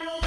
No.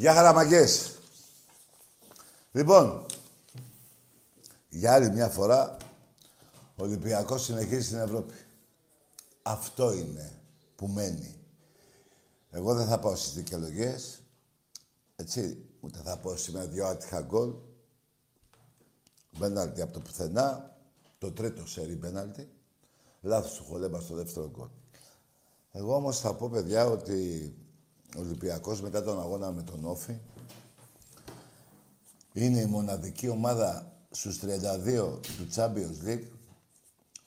Γεια χαραμαγκές. Λοιπόν, για άλλη μια φορά, ο Ολυμπιακός συνεχίζει στην Ευρώπη. Αυτό είναι που μένει. Εγώ δεν θα πάω στις δικαιολογίες, έτσι, ούτε θα πω σήμερα δυο άτυχα γκολ. Μπέναλτι από το πουθενά, το τρίτο σερί μπέναλτι. Λάθος του χολέμπα στο δεύτερο γκολ. Εγώ όμως θα πω, παιδιά, ότι ο Ολυμπιακός μετά τον αγώνα με τον Όφη είναι η μοναδική ομάδα στους 32 του Champions League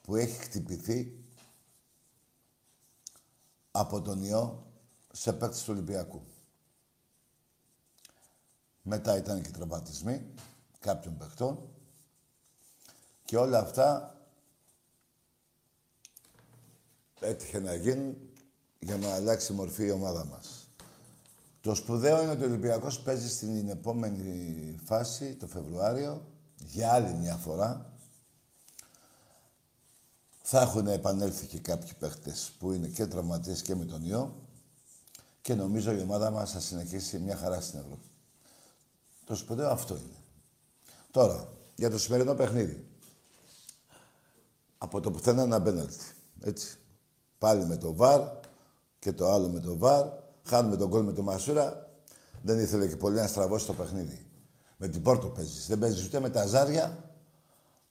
που έχει χτυπηθεί από τον ιό σε παίκτες του Ολυμπιακού. Μετά ήταν και τραυματισμοί κάποιων παιχτών και όλα αυτά έτυχε να γίνουν για να αλλάξει μορφή η ομάδα μας. Το σπουδαίο είναι ότι ο Ολυμπιακός παίζει στην επόμενη φάση, το Φεβρουάριο, για άλλη μια φορά. Θα έχουν επανέλθει και κάποιοι παίχτες που είναι και τραυματίες και με τον ιό και νομίζω η ομάδα μας θα συνεχίσει μια χαρά στην Ευρώπη. Το σπουδαίο αυτό είναι. Τώρα, για το σημερινό παιχνίδι. Από το πουθενά ένα πέναλτι. Έτσι. Πάλι με το ΒΑΡ και το άλλο με το ΒΑΡ Χάνουμε τον κόλ με τον Μασούρα. Δεν ήθελε και πολύ να στραβώσει το παιχνίδι. Με την Πόρτο παίζεις. Δεν παίζεις ούτε με τα ζάρια,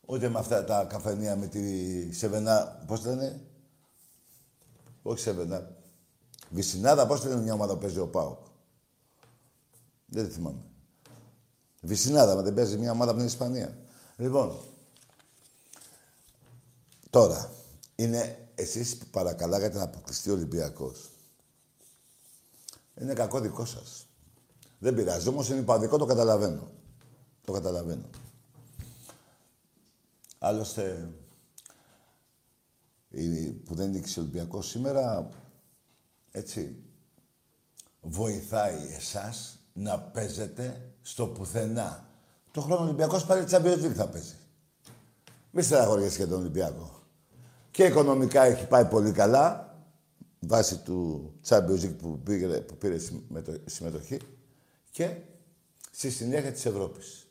ούτε με αυτά τα καφενεία με τη Σεβενά. Πώς λένε, Όχι Σεβενά. Βυσινάδα, πώς λένε μια ομάδα που παίζει ο Πάοκ; Δεν τη θυμάμαι. Βυσινάδα, μα δεν παίζει μια ομάδα από την Ισπανία. Λοιπόν, τώρα, είναι εσείς που παρακαλάγατε να αποκλειστεί ο Ολυμπιακός. Είναι κακό δικό σας. Δεν πειράζει. Όμως είναι παδικό, το καταλαβαίνω. Το καταλαβαίνω. Άλλωστε, που δεν νίκησε ο Ολυμπιακό σήμερα, έτσι, βοηθάει εσάς να παίζετε στο πουθενά. Το χρόνο Ολυμπιακός πάλι Champions θα παίζει. Μη στεναχωριέσαι για τον Ολυμπιακό. Και οικονομικά έχει πάει πολύ καλά βάσει του Champions που, πήρε, που πήρε συμμετοχή και στη συνέχεια της Ευρώπης.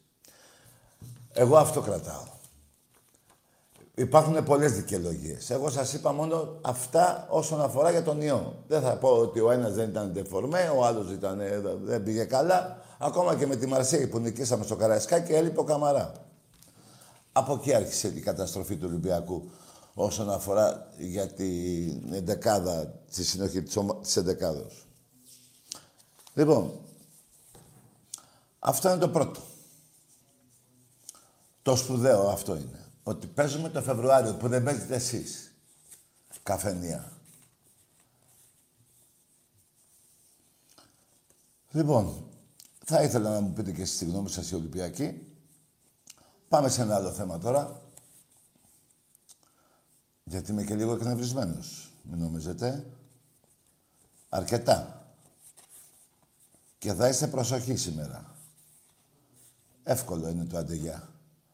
Εγώ αυτό κρατάω. Υπάρχουν πολλές δικαιολογίες. Εγώ σας είπα μόνο αυτά όσον αφορά για τον ιό. Δεν θα πω ότι ο ένας δεν ήταν τεφορμέ, ο άλλος δεν πήγε καλά. Ακόμα και με τη Μαρσέη που νικήσαμε στο Καραϊσκάκι έλειπε ο Καμαρά. Από εκεί άρχισε η καταστροφή του Ολυμπιακού όσον αφορά για την εντεκάδα, τη συνοχή της εντεκάδος. Λοιπόν, αυτό είναι το πρώτο. Το σπουδαίο αυτό είναι. Ότι παίζουμε το Φεβρουάριο που δεν παίζετε εσείς. Καφενεία. Λοιπόν, θα ήθελα να μου πείτε και στη γνώμη σας η Ολυμπιακή. Πάμε σε ένα άλλο θέμα τώρα. Γιατί είμαι και λίγο εκνευρισμένος. Μην νομίζετε. Αρκετά. Και θα είστε προσοχή σήμερα. Εύκολο είναι το αντεγιά.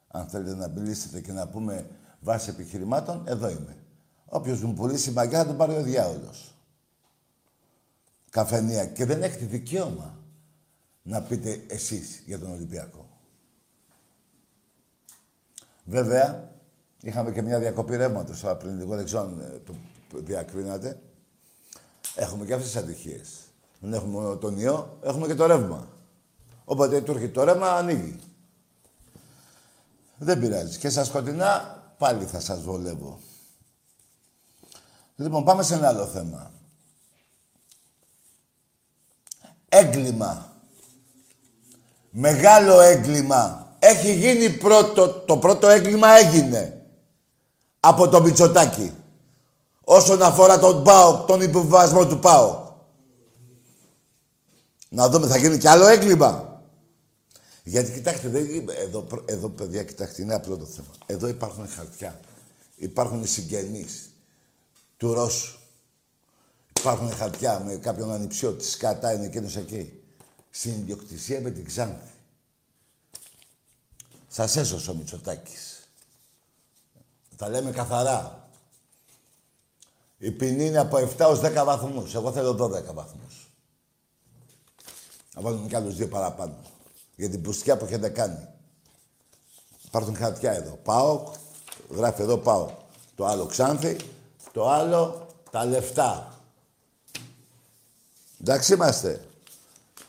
Αν θέλετε να μιλήσετε και να πούμε βάση επιχειρημάτων, εδώ είμαι. Όποιος μου πουλήσει μαγιά θα τον πάρει ο διάολος. Καφενεία. Και δεν έχετε δικαίωμα να πείτε εσείς για τον Ολυμπιακό. Βέβαια, είχαμε και μια διακοπή ρεύματος πριν λίγο, δεν ξέρω αν ε, το διακρίνατε. Έχουμε και αυτές τις ατυχίες. Δεν έχουμε τον ιό, έχουμε και το ρεύμα. Όποτε του έρχεται το ρεύμα, ανοίγει. Δεν πειράζει. Και στα σκοτεινά πάλι θα σας βολεύω. Λοιπόν, πάμε σε ένα άλλο θέμα. Έγκλημα. Μεγάλο έγκλημα. Έχει γίνει πρώτο, το πρώτο έγκλημα έγινε. Από το Μητσοτάκι. Όσον αφορά τον ΠΑΟ, τον υποβασμό του ΠΑΟ. Να δούμε, θα γίνει κι άλλο έγκλημα. Γιατί κοιτάξτε, δεν, εδώ, εδώ παιδιά, κοιτάξτε, είναι απλό το θέμα. Εδώ υπάρχουν χαρτιά. Υπάρχουν οι συγγενείς του Ρώσου. Υπάρχουν χαρτιά με κάποιον ανιψιό της σκατά είναι εκείνος εκεί. Στην ιδιοκτησία με την Ξάνθη. Σας έσωσε ο Μητσοτάκης. Τα λέμε καθαρά. Η ποινή είναι από 7 ως 10 βαθμούς. Εγώ θέλω 12 βαθμούς. Να βάλουμε κι άλλους δύο παραπάνω. Για την πουστιά που έχετε κάνει. Υπάρχουν χαρτιά εδώ. Πάω, γράφει εδώ πάω. Το άλλο Ξάνθη, το άλλο τα λεφτά. Εντάξει είμαστε.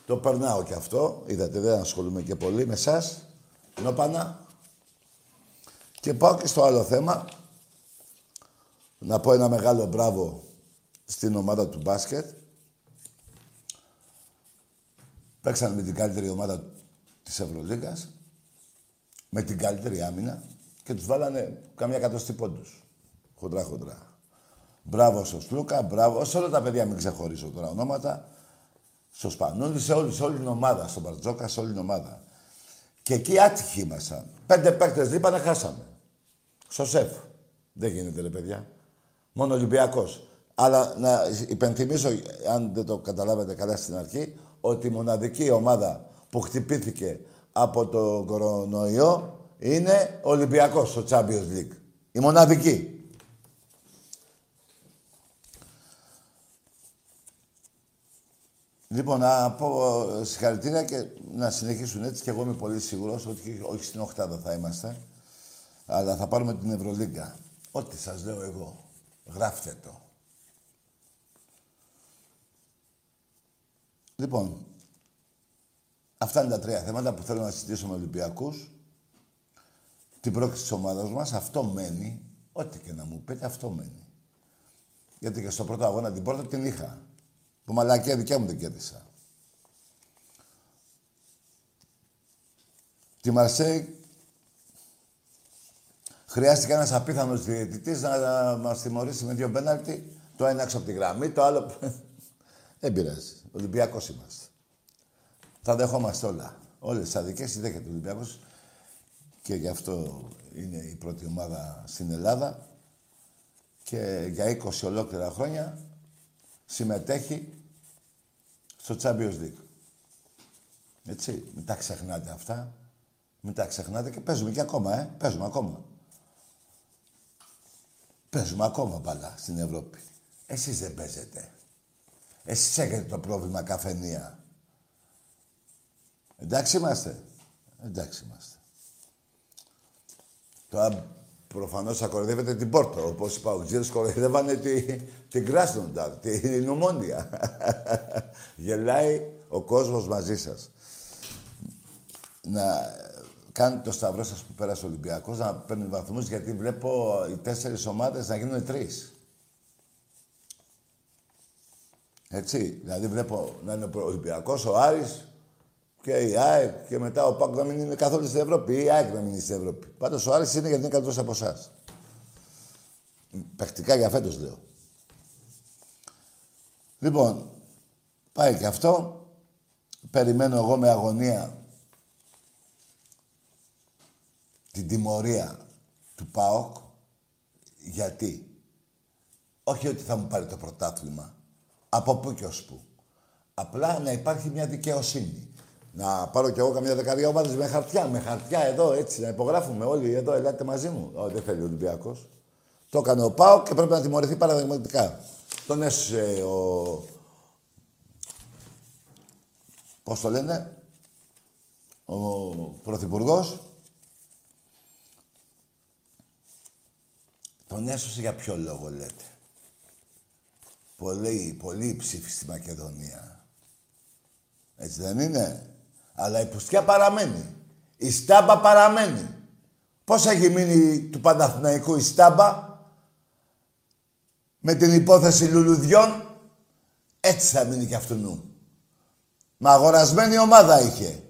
Το περνάω κι αυτό. Είδατε, δεν ασχολούμαι και πολύ με εσάς. Νόπανα. Και πάω και στο άλλο θέμα. Να πω ένα μεγάλο μπράβο στην ομάδα του μπάσκετ. Παίξανε με την καλύτερη ομάδα της Ευρωλίγκας, με την καλύτερη άμυνα και τους βάλανε καμιά εκατοστή πόντους. Χοντρά, χοντρά. Μπράβο στο Σλούκα, μπράβο. Σε όλα τα παιδιά μην ξεχωρίσω τώρα ονόματα. Στο Σπανούλη, σε όλη, σε όλη την ομάδα. Στον Μπαρτζόκα, σε όλη την ομάδα. Και εκεί άτυχοι ήμασταν. Πέντε παίκτες λείπανε, χάσαμε. Στο σεφ. Δεν γίνεται, ρε παιδιά. Μόνο Ολυμπιακός. Αλλά να υπενθυμίσω, αν δεν το καταλάβετε καλά στην αρχή, ότι η μοναδική ομάδα που χτυπήθηκε από το κορονοϊό είναι ο Ολυμπιακός στο Champions League. Η μοναδική. Λοιπόν, να πω συγχαρητήρια και να συνεχίσουν έτσι και εγώ είμαι πολύ σίγουρος ότι όχι στην οχτάδα θα είμαστε, αλλά θα πάρουμε την Ευρωλίγκα. Ό,τι σας λέω εγώ, γράφτε το. Λοιπόν, αυτά είναι τα τρία θέματα που θέλω να συζητήσω με Ολυμπιακούς. Την πρόκληση της ομάδας μας, αυτό μένει. Ό,τι και να μου πείτε, αυτό μένει. Γιατί και στο πρώτο αγώνα την πόρτα την είχα. Που μαλακία δικιά μου δεν κέρδισα. Τη Μαρσέη χρειάστηκε ένας απίθανος διαιτητής να, να μας τιμωρήσει με δύο πέναλτι. Το ένα έξω από τη γραμμή, το άλλο... δεν πειράζει. Ολυμπιακός είμαστε. Θα δεχόμαστε όλα. Όλες τις αδικίε τις δέχεται ο Ολυμπιακός. Και γι' αυτό είναι η πρώτη ομάδα στην Ελλάδα. Και για 20 ολόκληρα χρόνια συμμετέχει στο Champions League. Έτσι, μην τα ξεχνάτε αυτά. Μην τα ξεχνάτε και παίζουμε και ακόμα, ε. Παίζουμε ακόμα. Παίζουμε ακόμα μπαλά στην Ευρώπη. Εσείς δεν παίζετε. Εσείς έχετε το πρόβλημα καφενεία. Εντάξει είμαστε. Εντάξει είμαστε. Τώρα προφανώς θα κοροϊδεύετε την Πόρτο. Όπως οι Παουτζίδες κοροϊδεύανε τη, την Κράσνονταρ, την Νομόνια. Γελάει ο κόσμος μαζί σας. Να κάνετε το σταυρό σας που πέρασε ο Ολυμπιακός, να παίρνει βαθμούς γιατί βλέπω οι τέσσερις ομάδες να γίνουν τρεις. Έτσι. Δηλαδή βλέπω να είναι ο Ολυμπιακός, ο Άρης και η ΑΕΚ και μετά ο Πάκο να μην είναι καθόλου στην Ευρώπη ή η ΑΕΚ να μην είναι στην Ευρώπη. Πάντως ο Άρης είναι γιατί είναι καλύτερος από εσάς. Πεκτικά για φέτος λέω. Λοιπόν, πάει και αυτό. Περιμένω εγώ με αγωνία την τιμωρία του ΠΑΟΚ. Γιατί; Όχι ότι θα μου πάρει το πρωτάθλημα. Από πού και ως πού. Απλά να υπάρχει μια δικαιοσύνη. Να πάρω κι εγώ καμιά δεκαετία ομάδες με χαρτιά, με χαρτιά εδώ έτσι, να υπογράφουμε όλοι εδώ, ελάτε μαζί μου. Ω, δεν θέλει ο Ολυμπιακός. Το έκανε ο Πάο και πρέπει να τιμωρηθεί παραδειγματικά. Τον έσωσε ο... Πώς το λένε, ο Πρωθυπουργός. Τον έσωσε για ποιο λόγο λέτε; Πολύ, πολύ ψήφι στη Μακεδονία. Έτσι δεν είναι; Αλλά η πουστιά παραμένει. Η στάμπα παραμένει. Πώς έχει μείνει του Παναθηναϊκού η στάμπα; Με την υπόθεση λουλουδιών; Έτσι θα μείνει και αυτού νου. Μα αγορασμένη ομάδα είχε.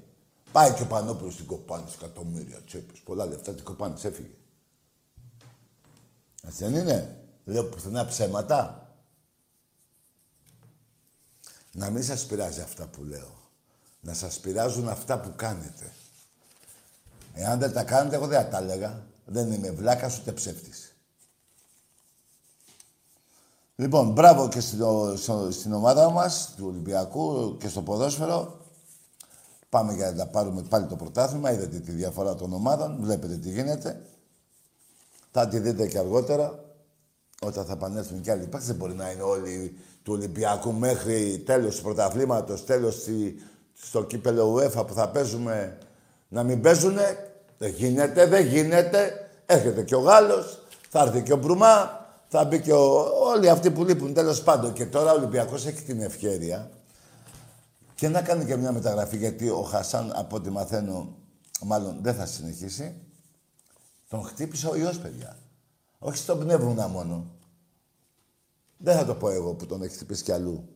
Πάει και ο Πανόπουλος στην Κοπάνης, εκατομμύρια τσέπες, πολλά λεφτά, την Κοπάνης έφυγε. Έτσι δεν είναι; Λέω πουθενά ψέματα. Να μην σας πειράζει αυτά που λέω. Να σας πειράζουν αυτά που κάνετε. Εάν δεν τα κάνετε, εγώ δεν θα τα έλεγα. Δεν είμαι βλάκας ούτε ψεύτης. Λοιπόν, μπράβο και στην ομάδα μας, του Ολυμπιακού και στο ποδόσφαιρο. Πάμε για να πάρουμε πάλι το πρωτάθλημα. Είδατε τη διαφορά των ομάδων. Βλέπετε τι γίνεται. Θα τη δείτε και αργότερα. Όταν θα επανέλθουν κι άλλοι παίκτες, δεν μπορεί να είναι όλοι του Ολυμπιακού μέχρι τέλος του πρωταθλήματος, τέλος στο κύπελο UEFA που θα παίζουμε να μην παίζουνε. Δεν γίνεται, δεν γίνεται. Έρχεται και ο Γάλλος, θα έρθει και ο Μπρουμά, θα μπει και ο... όλοι αυτοί που λείπουν τέλος πάντων. Και τώρα ο Ολυμπιακός έχει την ευκαιρία και να κάνει και μια μεταγραφή γιατί ο Χασάν από ό,τι μαθαίνω μάλλον δεν θα συνεχίσει. Τον χτύπησε ο ιός, παιδιά. Όχι στον πνεύμονα μόνο. Δεν θα το πω εγώ που τον έχει χτυπήσει κι αλλού.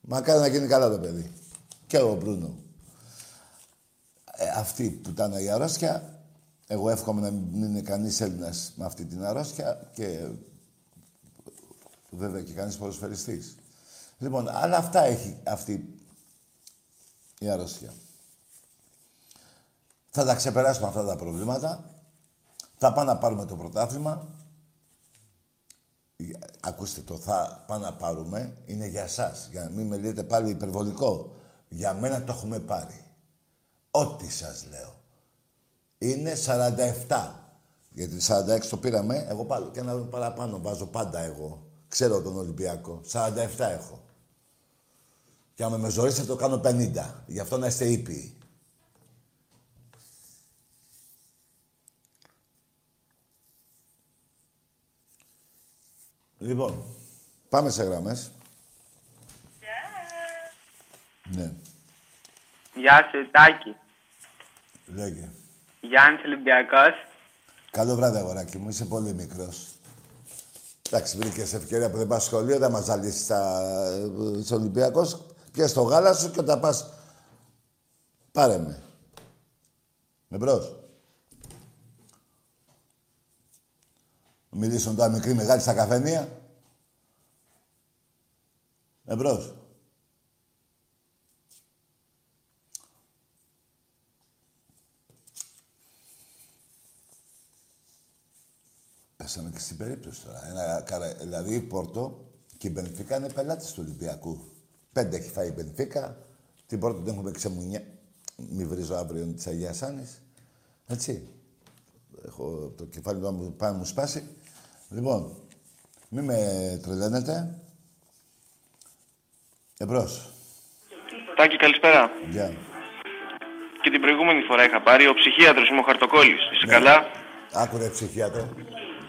Μακάρι να γίνει καλά το παιδί. Και ο Μπρούνο. Ε, αυτή που ήταν η αρρώστια, εγώ εύχομαι να μην είναι κανείς Έλληνας με αυτή την αρρώστια και βέβαια και κανείς ποδοσφαιριστής. Λοιπόν, αλλά αυτά έχει αυτή η αρρώστια. Θα τα ξεπεράσουμε αυτά τα προβλήματα. Θα πάμε να πάρουμε το πρωτάθλημα. Ακούστε το θα πάμε να πάρουμε είναι για σας. Για να μην με λέτε πάλι υπερβολικό. Για μένα το έχουμε πάρει. Ό,τι σας λέω. Είναι 47. Γιατί 46 το πήραμε, εγώ πάλι και ένα παραπάνω βάζω πάντα εγώ. Ξέρω τον Ολυμπιακό. 47 έχω. Και αν με ζωρίσετε το κάνω 50. Γι' αυτό να είστε ήπιοι. Λοιπόν, πάμε σε γραμμές. Ναι. Γεια σου, Τάκη. Λέγε. Γιάννης Ολυμπιακός. Καλό βράδυ, αγοράκι μου. Είσαι πολύ μικρός. Εντάξει, βρήκες ευκαιρία που δεν πας σχολείο, δεν μας ζαλίσεις στα... στο Ολυμπιακός. Πιες το γάλα σου και όταν πας... Πάρε με. Με μπρος. Μιλήσουν τώρα μικρή μεγάλη στα καφενεία. Εμπρός. Πέσαμε και στην περίπτωση τώρα. Ένα, δηλαδή η Πόρτο και η Μπενφίκα είναι πελάτες του Ολυμπιακού. Πέντε έχει φάει η Μπενφίκα. Την Πόρτο την έχουμε ξεμουνιά. Μη βρίζω αύριο της Αγίας Άνης. Έτσι. Έχω το κεφάλι μου πάνω μου σπάσει. Λοιπόν, μη με τρελαίνετε. Εμπρός. Τάκη, καλησπέρα. Γεια. Και την προηγούμενη φορά είχα πάρει ο ψυχίατρος είμαι ο Χαρτοκόλλης. Είσαι Ναι. καλά; Άκου ρε ψυχίατρο.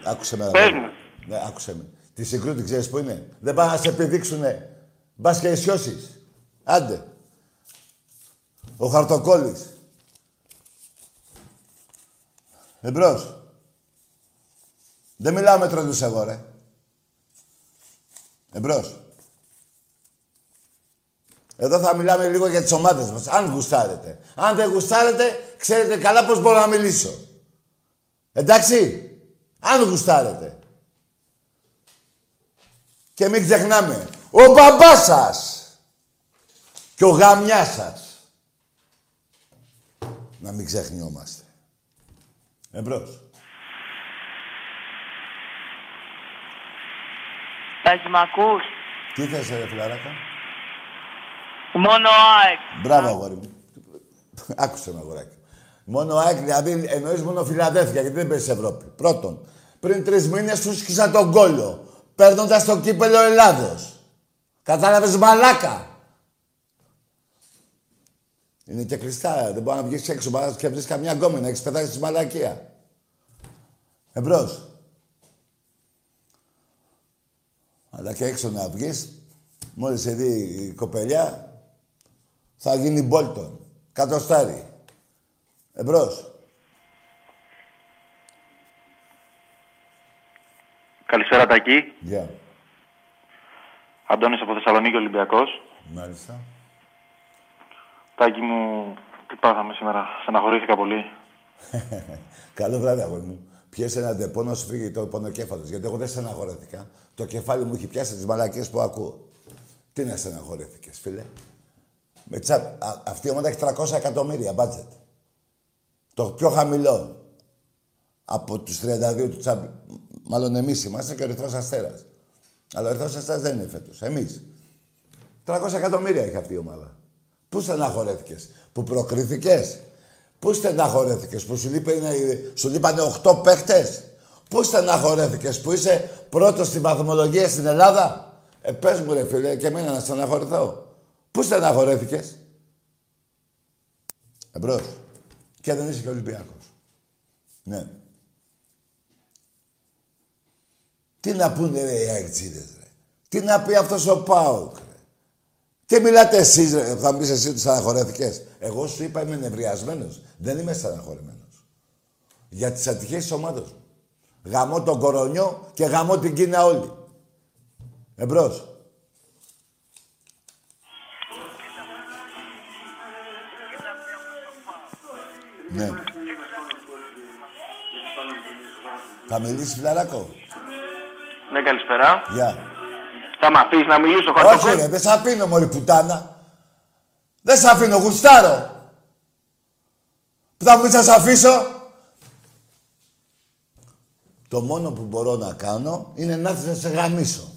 Άκουσε με. Πες αγόρι. μου. Ναι, άκουσε με. Τη συγκρούτη ξέρεις που είναι; Δεν πάνε να σε επιδείξουνε. Μπας και αισιώσεις. Άντε. Ο χαρτοκόλλης. Εμπρός. Δεν μιλάω με τρελούς εγώ, ρε. Εμπρός. Εδώ θα μιλάμε λίγο για τις ομάδες μας, αν γουστάρετε. Αν δεν γουστάρετε, ξέρετε καλά πώς μπορώ να μιλήσω. Εντάξει, αν γουστάρετε. Και μην ξεχνάμε, ο μπαμπάς σας και ο γαμιάς σας. Να μην ξεχνιόμαστε. Εμπρός. Τάκη, μ' ακούς; Τι θες, ρε φιλαράκα. Μόνο ΑΕΚ. Μπράβο, αγόρι μου. Άκουσε με, αγοράκι. Μόνο ΑΕΚ, δηλαδή εννοείς μόνο Φιλαδέλφια, γιατί δεν παίζεις Ευρώπη. Πρώτον, πριν τρεις μήνες σου σκίσα τον κόλλο, παίρνοντας το κύπελο Ελλάδος. Κατάλαβες μαλάκα; Είναι και κλειστά, δεν μπορεί να βγεις έξω παρά και βρεις καμιά γκόμενα, έχεις πετάξει τη μαλακία. Εμπρός. Αλλά και έξω να βγεις, μόλις σε δει η κοπελιά, θα γίνει Μπόλτον. Κατοστάρι. Εμπρός. Καλησπέρα, Τάκη. Γεια. Αντώνης από Θεσσαλονίκη, Ολυμπιακός. Μάλιστα. Τάκη μου, τι πάθαμε σήμερα. Στεναχωρήθηκα πολύ. Καλό βράδυ, αγόρι μου. Πιέσε ένα ντεπό να σου φύγει το πονοκέφαλος. Γιατί εγώ δεν στεναχωρέθηκα. Το κεφάλι μου έχει πιάσει τις μαλακίε που ακούω. Τι να στεναχωρέθηκες, φίλε; Με τσα... Α, αυτή η ομάδα έχει 300 εκατομμύρια μπάτζετ. Το πιο χαμηλό. Από τους 32 του τσάμπ. Μάλλον εμείς είμαστε και ο Ερυθρός Αστέρας. Αλλά ο Ερυθρός Αστέρας δεν είναι φέτος. Εμείς. 300 εκατομμύρια έχει αυτή η ομάδα. Πού στεναχωρέθηκες, που προκρίθηκες, Πού στεναχωρέθηκες, που σου, λείπανε, σου λείπανε 8 παίχτες; Πού στεναχωρέθηκες, που είσαι πρώτος στην βαθμολογία στην Ελλάδα; Ε, πες μου ρε φίλε, και εμένα να στεναχωρηθώ. Πού στεναχωρέθηκες; Εμπρός. Και δεν είσαι και Ολυμπιακός. Ναι. Τι να πούνε ρε οι αεξίδες, ρε. Τι να πει αυτός ο Πάουκ, ρε. Και μιλάτε εσείς, ρε. Θα μου πεις εσύ ότι στεναχωρέθηκες. Εγώ σου είπα είμαι νευριασμένος. Δεν είμαι στεναχωρημένος. Για τις ατυχίες της ομάδας μου. Γαμώ τον κορονιό και γαμώ την Κίνα όλη. Εμπρός. Ναι. Θα μιλήσεις φιλαράκο. Ναι, καλησπέρα. Γεια. Θα μ' αφήσεις να μιλήσω, Όχι χαρτοκόλλη. ρε, δεν σ' αφήνω μωρή πουτάνα. Δεν σ' αφήνω, γουστάρω. Που θα μου πεις να σ' αφήσω. Το μόνο που μπορώ να κάνω είναι να έρθεις να σε γαμίσω.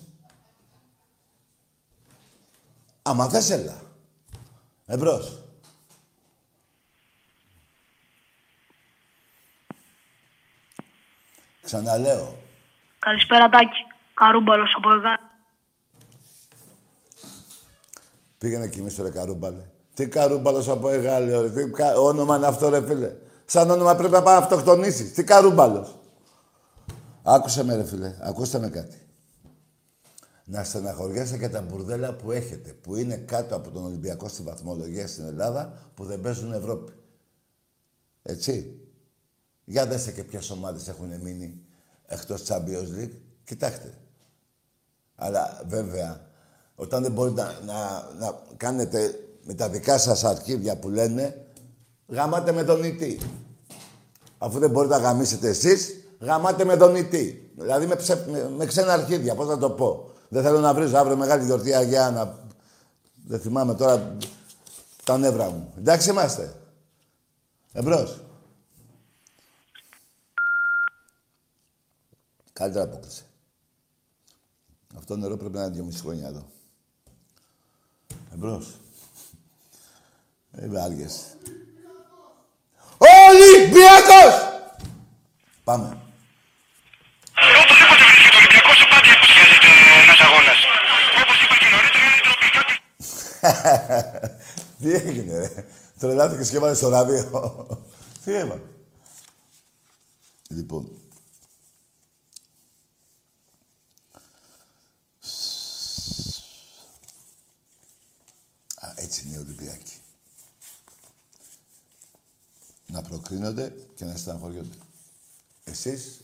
Άμα θες, έλα. Εμπρός. Ξαναλέω. Καλησπέρα Τάκη. Καρούμπαλος από εδώ. Πήγαινε κοιμήσου ρε καρούμπαλε. Τι καρούμπαλος από εγάλεο, ρε. Τι κα... όνομα είναι αυτό ρε φίλε; Σαν όνομα πρέπει να πάει να αυτοκτονήσεις. Τι καρούμπαλος; Άκουσε με ρε φίλε. Ακούστε με κάτι. Να στεναχωριέσαι και τα μπουρδέλα που έχετε, που είναι κάτω από τον Ολυμπιακό στη βαθμολογία στην Ελλάδα, που δεν παίζουν Ευρώπη. Έτσι. Για δέστε και ποιες ομάδες έχουν μείνει εκτός Champions League. Κοιτάξτε. Αλλά βέβαια, όταν δεν μπορείτε να, να, να κάνετε με τα δικά σας αρχίδια που λένε, γαμάτε με τον ητή. Αφού δεν μπορείτε να γαμίσετε εσείς, γαμάτε με τον ητή. Δηλαδή με, ψε, με, με ξένα αρχίδια, πώς να το πω. Δεν θέλω να βρίζω αύριο μεγάλη γιορτή Αγιά να... Δεν θυμάμαι τώρα τα νεύρα μου. Εντάξει είμαστε. Εμπρός. Καλύτερα απόκλεισε. Αυτό νερό πρέπει να είναι δυόμιση χρόνια εδώ. Εμπρός. Είμαι άργες. Ολυμπιακός! Πάμε. Οπωσδήποτε βρίσκεται ο Ολυμπιακός σε πάντα υποσχέζεται ένας αγώνας. Όπως είπα και νωρίτερα, είναι ντροπή κάτι. Τι έγινε, ρε. Τρελάθηκες και έβαλες στο ράδιο. Τι έβαλε. Λοιπόν. Έτσι είναι οι Ολυμπιακοί. Να προκρίνονται και να στεναχωριόνται. Εσείς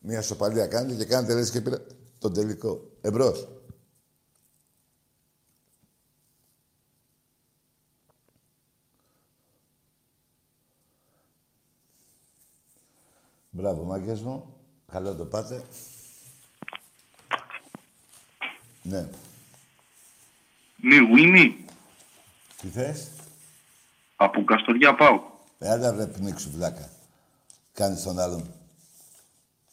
μία σοπαλία κάνετε και κάνετε λες και πήρα τον τελικό. Εμπρός. Μπράβο, μάγκες μου. Καλό το πάτε. Ναι. Ναι, Βίνι. Τι θες; Από Καστοριά πάω. Ε, άντα βρε πνίξου, βλάκα. Κάνεις τον άλλον.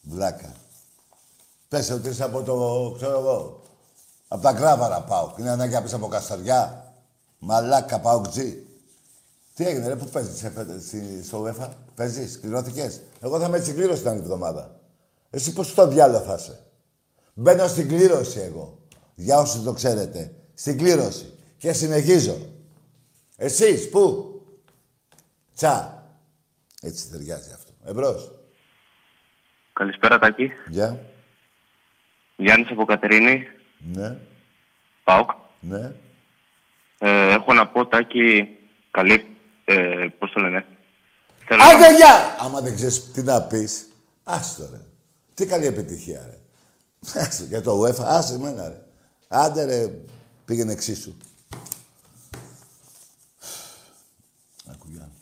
Βλάκα. Πες ότι είσαι από το, ξέρω εγώ, από τα κράβαρα πάω. Είναι ανάγκη να πεις από Καστοριά. Μαλάκα πάω κτζή. Τι έγινε, ρε, πού παίζεις σε φέτε- στη- στο UEFA, παίζεις, κληρώθηκες; Εγώ θα είμαι στην κλήρωση την άλλη εβδομάδα. Εσύ πώς στο διάλογο θα είσαι; Μπαίνω στην κλήρωση εγώ. Για όσους το ξέρετε. Στην κλήρωση. Και συνεχίζω. Εσείς, πού; Τσα. Έτσι ταιριάζει αυτό. Εμπρός. Καλησπέρα, Τάκη. Γεια. Γιάννης από Κατερίνη. Ναι. ΠΑΟΚ. Ναι. Ε, έχω να πω, Τάκη, καλή... Ε, πώς το λένε. Θέλω να- Άντε, γεια! Άμα δεν ξέρεις τι να πεις, άστο ρε. Τι καλή επιτυχία ρε. Άστο, για το UEFA, άσε εμένα ρε. Άντε ρε, πήγαινε εξίσου. Άκου Γιάννη.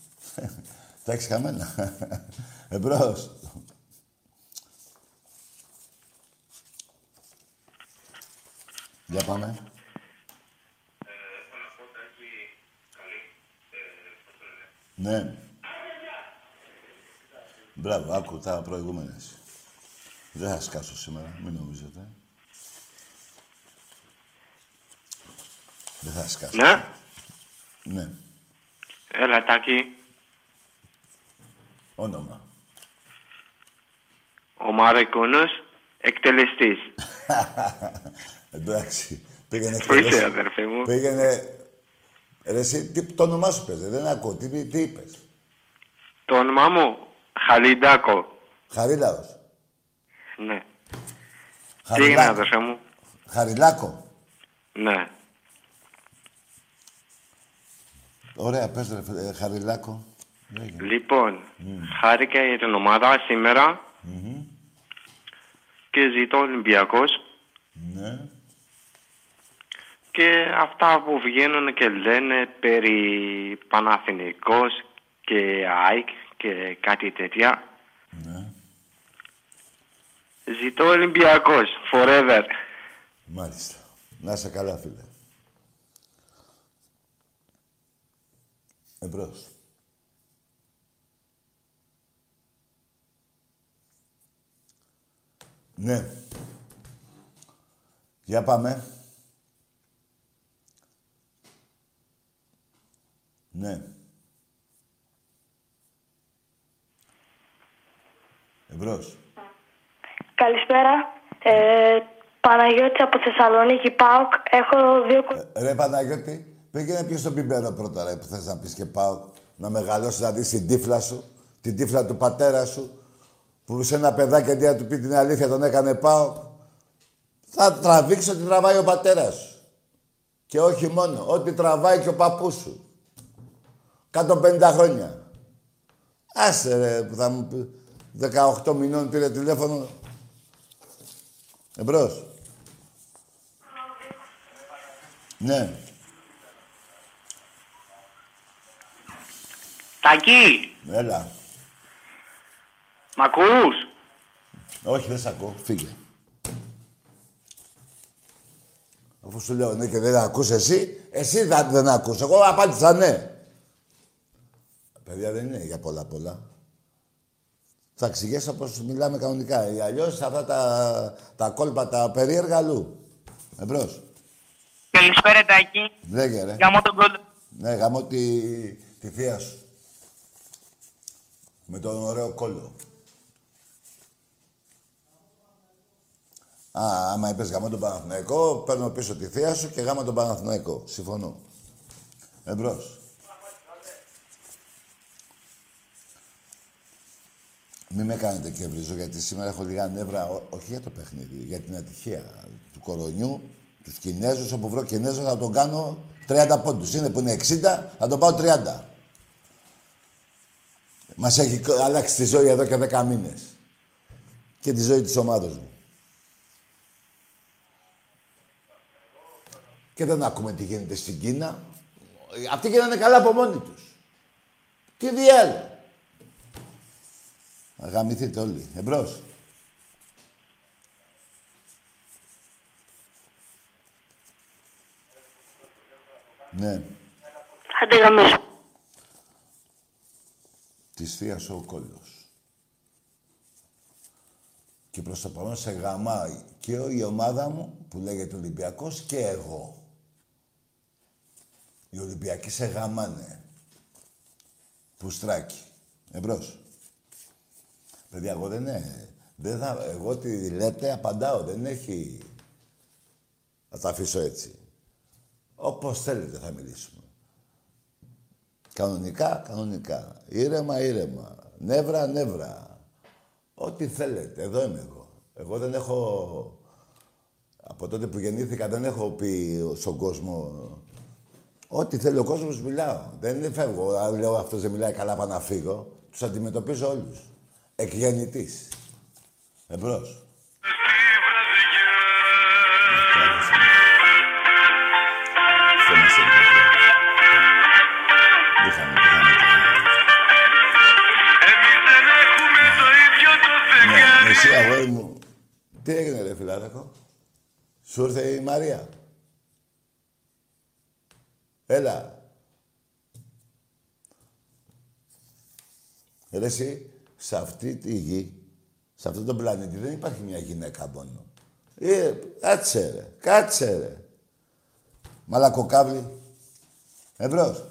Τα έχεις χαμένα. Εμπρός. Για πάμε. Ναι. Μπράβο, άκου τα προηγούμενες. Δεν θα σκάσω σήμερα, μην νομίζετε. Δεν θα σκάσω. Ναι. Ναι. Έλα, Τάκη. Όνομα. Ο Μαρακούνος, εκτελεστής. Εντάξει. Πήγαινε Πού είσαι, εκτελέσει. αδερφέ μου; Πήγαινε... Ρε εσύ, τι, το όνομά σου παίζε, δεν ακούω. Τι, τι είπες; Το όνομά μου, Χαλιντάκο. Χαρίλαος. Ναι. Τι έγινε, Χαριλάκο. αδερφέ μου. Χαριλάκο. Ναι. Ωραία, πες ρε, φίλε, ε, Χαριλάκο. Λέγε. Λοιπόν, χάρηκα για την ομάδα σήμερα και ζητώ Ολυμπιακός Ναι. και αυτά που βγαίνουν και λένε περί Παναθηνικός και ΑΕΚ και κάτι τέτοια. Ναι. Ζητώ Ολυμπιακός, forever. Μάλιστα. Να είσαι καλά, φίλε. Εμπρός. Ναι. Για πάμε. Ναι. Εμπρός. Καλησπέρα. Ε, Παναγιώτη από Θεσσαλονίκη, ΠΑΟΚ. Έχω δύο κο- Ε, Ρε Παναγιώτη, πήγαινε πιο στον πιπέρο πρώτα, ρε, που θες να πεις και πάω. Να μεγαλώσεις να δεις την τύφλα σου, την τύφλα του πατέρα σου, που σε ένα παιδάκι αντί να του πει την αλήθεια τον έκανε πάω. Θα τραβήξει ό,τι τραβάει ο πατέρας σου. Και όχι μόνο, ό,τι τραβάει και ο παππούς σου. 150 χρόνια. Άσε ρε, που θα μου πει 18 μηνών πήρε τηλέφωνο. Εμπρός. Ναι. Τακί, Έλα. Μ' ακούς; Όχι, δεν σ' ακούω. Φύγε. Αφού σου λέω ναι και δεν ακούς εσύ, εσύ δεν, δεν ακούς. Εγώ απάντησα ναι. Παιδιά δεν είναι για πολλά πολλά. Θα εξηγήσω πώς μιλάμε κανονικά. Ε, Αλλιώς αυτά τα, τα κόλπα, τα περίεργα αλλού. Εμπρός. Καλησπέρα, Τάκη. Λέγε ρε. Γαμώ τον κόλλο. Ναι, γαμώ τη, τη θεία σου. Με τον ωραίο κόλλο. Α, άμα είπες γαμώ τον Παναθηναϊκό, παίρνω πίσω τη θεία σου και γάμα τον Παναθηναϊκό. Συμφωνώ. Εμπρός. Μην με κάνετε και βρίζω, γιατί σήμερα έχω λίγα νεύρα, ό- όχι για το παιχνίδι, για την ατυχία του κορονιού, τους Κινέζους. Όπου βρω Κινέζο θα τον κάνω 30 πόντους. Είναι που είναι 60, θα τον πάω 30. Μας έχει κ- αλλάξει τη ζωή εδώ και 10 μήνες. Και τη ζωή της ομάδα μου. Και δεν ακούμε τι γίνεται στην Κίνα. Αυτοί γίνανε καλά από μόνοι τους. Τι διάλογο. Αγαμηθείτε όλοι. Εμπρός. Ναι. Άντε γαμίσου. Της θείας ο κόλλος. Και προς το παρόν σε γαμάει και η ομάδα μου που λέγεται Ολυμπιακός και εγώ. Οι Ολυμπιακοί σε γαμάνε. Πουστράκι. Εμπρός. Παιδιά, εγώ δεν είναι... Δεν θα, εγώ τι λέτε, απαντάω. Δεν έχει... Θα τα αφήσω έτσι. Όπως θέλετε θα μιλήσουμε. Κανονικά, κανονικά. Ήρεμα, ήρεμα. Νεύρα, νεύρα. Ό,τι θέλετε. Εδώ είμαι εγώ. Εγώ δεν έχω... Από τότε που γεννήθηκα δεν έχω πει στον κόσμο... Ό,τι θέλει ο κόσμος μιλάω. Δεν είναι φεύγω. Αν λέω αυτός δεν μιλάει καλά, πάω να φύγω. Τους αντιμετωπίζω όλους. Εκγεννητής. Εμπρός. Αυτό μας έπαιζε. Είχαμε, είχαμε το- Ναι, εσύ αγόρι μου. Τι έγινε ρε φιλάρακο. Σου ήρθε η Μαρία. Έλα. Ρε εσύ, σε αυτή τη γη, σε αυτόν τον πλανήτη δεν υπάρχει μια γυναίκα μόνο. Ε, κάτσε ρε, κάτσε ρε. Μαλακοκάβλη. Εμπρός.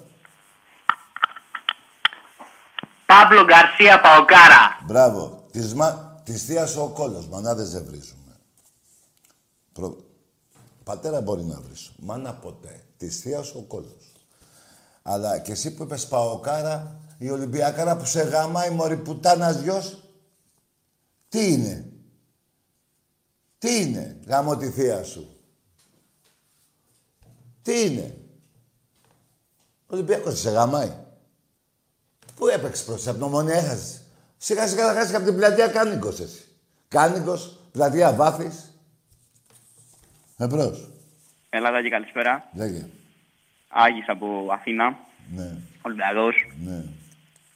Παύλο Γκαρσία Παοκάρα. Μπράβο. Της, μα... της θείας ο κόλλος. Μανάδες δεν βρίζουμε. Προ... Πατέρα μπορεί να βρίσω. Μάνα ποτέ. Της θείας ο κόλλος. Αλλά και εσύ που είπες Παοκάρα, η Ολυμπιακάρα που σε γαμάει μωρή πουτάνας γιος, τι είναι; Τι είναι, γάμω τη θεία σου; Τι είναι; Ο Ολυμπιακός σε γαμάει. Πού έπαιξε προς από την ομόνια έχασες. Σιγά σιγά θα χάσεις και από την πλατεία Κάνικος εσύ. Κάνικος, πλατεία Βάθης. Εμπρός. Ελλάδα και καλησπέρα. Λέγε. Άγης από Αθήνα. Ναι, Ολυμπιακός. ναι.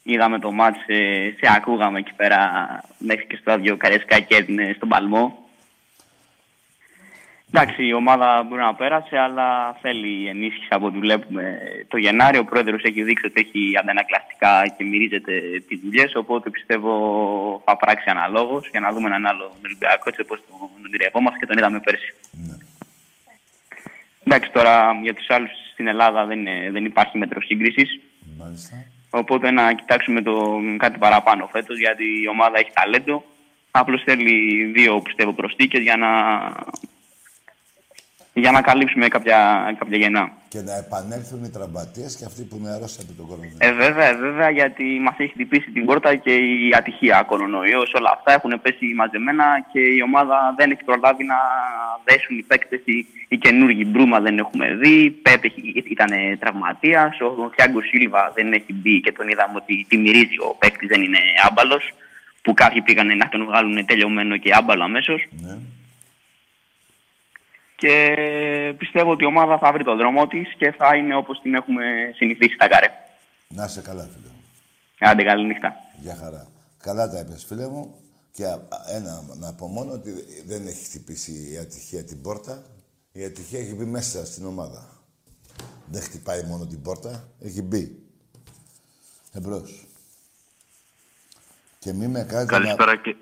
Είδαμε το μάτς, ε, σε ακούγαμε εκεί πέρα μέχρι και στο άδειο Καρέσκα και έδινε στον παλμό. Εντάξει, η ομάδα μπορεί να πέρασε, αλλά θέλει ενίσχυση από ό,τι βλέπουμε το Γενάρη. Ο πρόεδρος έχει δείξει ότι έχει αντανακλαστικά και μυρίζεται τις δουλειές. Οπότε πιστεύω θα πράξει αναλόγως για να δούμε έναν άλλο Ολυμπιακό έτσι όπως τον ονειρευόμαστε και τον είδαμε πέρσι. Εντάξει, τώρα για τους άλλους στην Ελλάδα δεν, είναι- δεν υπάρχει μέτρο σύγκρισης. Μάλιστα. Οπότε να κοιτάξουμε το κάτι παραπάνω φέτος γιατί η ομάδα έχει ταλέντο. Απλώς θέλει δύο πιστεύω προσθήκε για να, για να καλύψουμε κάποια, κάποια γεννά. Και να επανέλθουν οι τραυματίες και αυτοί που είναι αρρώστοι από τον κορονοϊό. Ε, βέβαια, βέβαια, γιατί μας έχει χτυπήσει την πόρτα και η ατυχία, κορονοϊός, όλα αυτά έχουν πέσει μαζεμένα και η ομάδα δεν έχει προλάβει να δέσουν οι παίκτες. Οι, οι καινούργοι Μπρούμα δεν έχουμε δει. Πέπ ήταν τραυματίας. Ο Θιάγκο Σίλβα δεν έχει μπει και τον είδαμε ότι τη μυρίζει ο παίκτης, δεν είναι άμπαλος. Που κάποιοι πήγαν να τον βγάλουν τελειωμένο και άμπαλο αμέσως. Ναι. Και πιστεύω ότι η ομάδα θα βρει τον δρόμο της και θα είναι όπως την έχουμε συνηθίσει στα καρέ. Να είσαι καλά, φίλε μου. Άντε, καλή νύχτα. Για χαρά. Καλά τα είπες, φίλε μου. Και α- α- ένα να πω μόνο ότι δεν έχει χτυπήσει η ατυχία την πόρτα. Η ατυχία έχει μπει μέσα στην ομάδα. Δεν χτυπάει μόνο την πόρτα, έχει μπει. Εμπρός. Και μη με κάνετε Καλησπέρα να... και...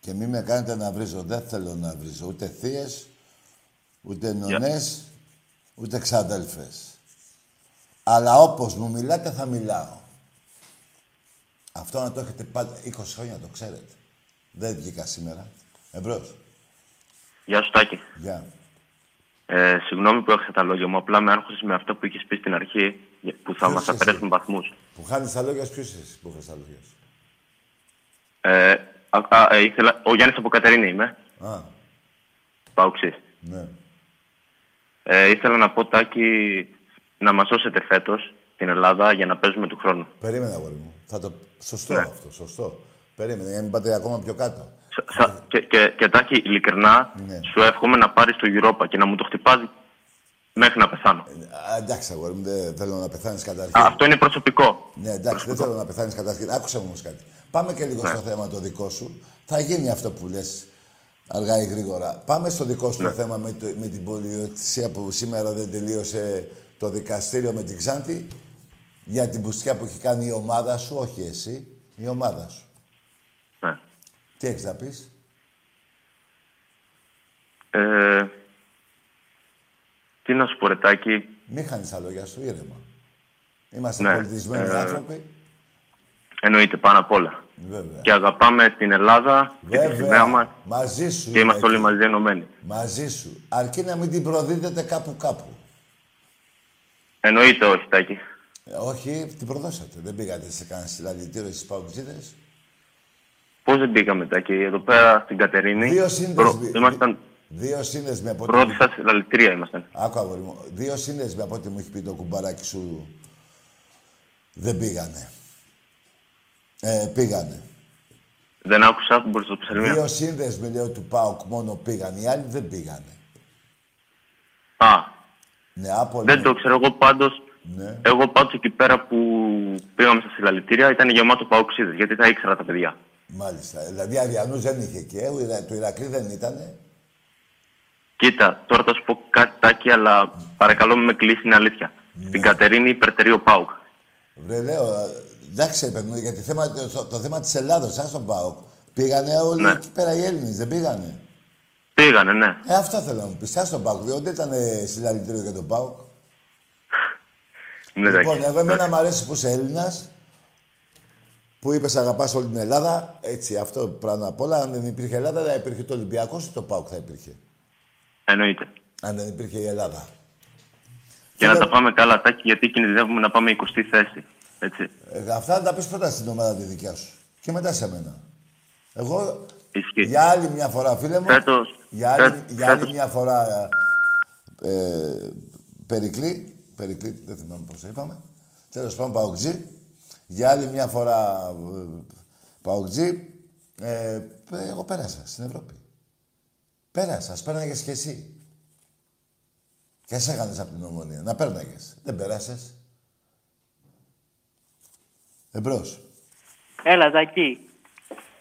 Και μη με κάνετε να βρίζω. Δεν θέλω να βρίζω ούτε θείες, ούτε νονές, ούτε ξαδέλφες. Αλλά όπως μου μιλάτε θα μιλάω. Αυτό να το έχετε πάντα 20 χρόνια το ξέρετε. Δεν βγήκα σήμερα. Εμπρός. Γεια σου Τάκη. Γεια. Ε, συγγνώμη που έχασα τα λόγια μου, απλά με άρχισε με αυτό που είχες πει στην αρχή, που θα Ποιος μας είσαι; αφαιρέσουν βαθμούς. Που χάνεις τα λόγια σου, ποιος είσαι εσύ που έχεις τα λόγια σου; Ε, α, α, ε, ήθελα, ο Γιάννης από Κατερίνη είμαι, Α, παουξής. ναι. Ε, ήθελα να πω, Τάκη, να μας σώσετε φέτος την Ελλάδα για να παίζουμε του χρόνου. Περίμενε, αγόρι μου. Θα το... Σωστό Ναι. αυτό, σωστό. Περίμενε, για να μην πάτε ακόμα πιο κάτω. Σα- σα- και, και, και Τάκη, ειλικρινά, Ναι. σου εύχομαι να πάρεις το Europa και να μου το χτυπάζει μέχρι να πεθάνω. Α, εντάξει, αγόρι μου, δεν θέλω να πεθάνεις καταρχήν. Α, αυτό είναι προσωπικό. Ναι, εντάξει, δεν θέλω να πεθάνεις καταρχήν. Άκουσα μου όμως κάτι. Πάμε και λίγο στο θέμα το δικό σου. Θα γίνει αυτό που λες αργά ή γρήγορα. Πάμε στο δικό σου το θέμα με, το, με την πολιορτησία που σήμερα δεν τελείωσε το δικαστήριο με την Ξάντη. Για την πουστιά που έχει κάνει η ομάδα σου, όχι εσύ, η ομάδα σου. Ναι. Τι έχεις να πεις; Ε, τι να σου πω, ρε Τάκη, Μην χάνεις τα λόγια σου, ήρεμα. Είμαστε Ναι, πολιτισμένοι ε, άνθρωποι. εννοείται πάνω απ' όλα. Βέβαια. Και αγαπάμε την Ελλάδα και τη σημαία μας Μαζί σου. και είμαστε είναι όλοι εκεί. μαζί ενωμένοι. Μαζί σου. Αρκεί να μην την προδίδετε κάπου κάπου. Εννοείται όχι, Τάκη. Ε, όχι, την προδώσατε. Δεν πήγατε σε κανένα συλλαλητήριο στις Παουτζίδες. Πώς δεν πήγαμε, Τάκη, εδώ πέρα στην Κατερίνη. Δύο προ- σύνδεσμοι. Ήμασταν Δύο σύνδεσμοι από ό,τι... πρώτη σας συλλαλητήρια ήμασταν. Άκου, αγόρι μου. Δύο σύνδεσμοι από ό,τι μου έχει πει το κουμπαράκι σου δεν πήγανε. Ε, πήγανε. Δεν άκουσα, μπορείς να το πεις άλλη μία. Δύο σύνδεσμοι, λέω, του ΠΑΟΚ μόνο πήγαν. Οι άλλοι δεν πήγανε. Α, Νεάπολη. δεν το ξέρω. Εγώ πάντως, Ναι. εγώ πάντως εκεί πέρα που πήγαμε στα συλλαλητήρια ήταν γεμάτο παοξίδες, γιατί τα ήξερα τα παιδιά. Μάλιστα. Δηλαδή, Αριανούς δεν είχε και. Ο Ιρα... Το Ηρακλή δεν ήτανε. Κοίτα, τώρα θα σου πω κάτι τάκι, αλλά παρακαλώ μην με κλείσει, είναι αλήθεια. Ναι. Στην Κατερίνη υπερτερεί ο Πάουκ. Βρε, λέω, ε, εντάξει, ρε παιδί μου, γιατί θέμα, το, το θέμα της Ελλάδος, σαν στον ΠΑΟΚ. Πήγανε όλοι Ναι. εκεί πέρα οι Έλληνες, δεν πήγανε; Πήγανε, ναι. Ε, αυτό θέλω να μου πεις. Σαν στον ΠΑΟΚ, διότι δεν ήταν ε, συλλαλητήριο για τον ΠΑΟΚ. ναι Λοιπόν, Τάκη. εγώ εμένα μου αρέσει που είσαι Έλληνας, που είπες αγαπάς όλη την Ελλάδα. Έτσι, αυτό πράγμα απ' όλα. Αν δεν υπήρχε Ελλάδα, δεν υπήρχε το Ολυμπιακός, το ΠΑΟΚ θα υπήρχε; Εννοείται. Αν δεν υπήρχε η Ελλάδα. Και να Φίλε- τα πάμε καλά, Τάκη, γιατί κινδυνεύουμε να πάμε 20η θέση. Έτσι. Ε, αυτά να τα πεις πρώτα στην ομάδα τη δικιά σου. Και μετά σε μένα. Εγώ, Ισχύει. για άλλη μια φορά, φίλε μου, Φέτος- για, άλλη, φέτος- για άλλη φέτος- μια φορά, ε, Περικλή, Περικλή, δεν θυμάμαι πώς το είπαμε, τέλος πάντων Παοκτζή, για άλλη μια φορά ε, Παοκτζή, ε, εγώ πέρασα στην Ευρώπη. Πέρασα, πέρναγες κι εσύ. Και σε έκανες από την ομονία, να πέρναγες. Δεν πέρασες. Εμπρός. Έλα, Ζακί.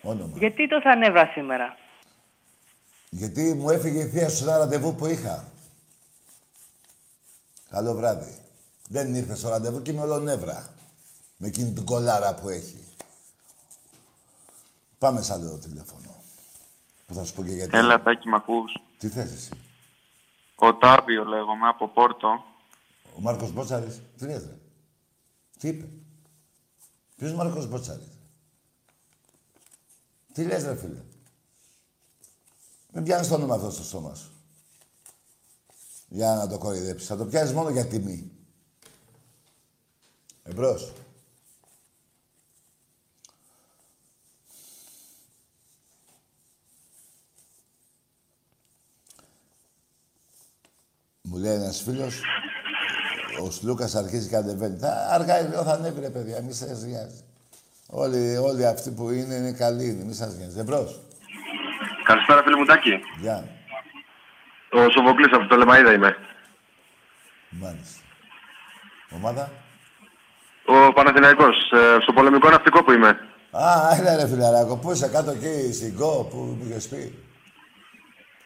Όνομα. Γιατί τόσα νεύρα σήμερα; Γιατί μου έφυγε η θεία σου σε ένα ραντεβού που είχα. Καλό βράδυ. Δεν ήρθε στο ραντεβού και είμαι όλο νεύρα. Με εκείνη την κολάρα που έχει. Πάμε σε άλλο τηλέφωνο. Που θα σου πω και γιατί. Έλα, Τάκη, μ' ακούς; Τι θες εσύ; Ο Τάρβιο λέγομαι, από Πόρτο. Ο Μάρκος Μπότσαρης. Τι λες ρε. Τι είπε; Ποιος Μάρκος Μπότσαρης. Τι λες ρε φίλε; Μην πιάνεις το όνομα αυτό στο στόμα σου. Για να το κοροϊδέψεις. Θα το πιάνεις μόνο για τιμή. Εμπρός. Μου λέει ένας φίλος, ο Σλούκας αρχίζει και κατεβαίνει. Θα, αργά ή γρήγορα θα ανέβει ρε παιδιά, μη σας νοιάζει. Όλοι, όλοι αυτοί που είναι, είναι καλοί, είναι, μη σας νοιάζει. Εμπρός. Καλησπέρα, φίλε μου Τάκη. Γεια. Ο Σοβοκλής από το Λεμαΐδα είμαι. Μάλιστα. Ομάδα; Ο Παναθηναϊκός, ε, στο πολεμικό ναυτικό που είμαι. Α, έλα ρε φιλαράκο, πού είσαι κάτω εκεί, στην Γκο, που μου είχες πει.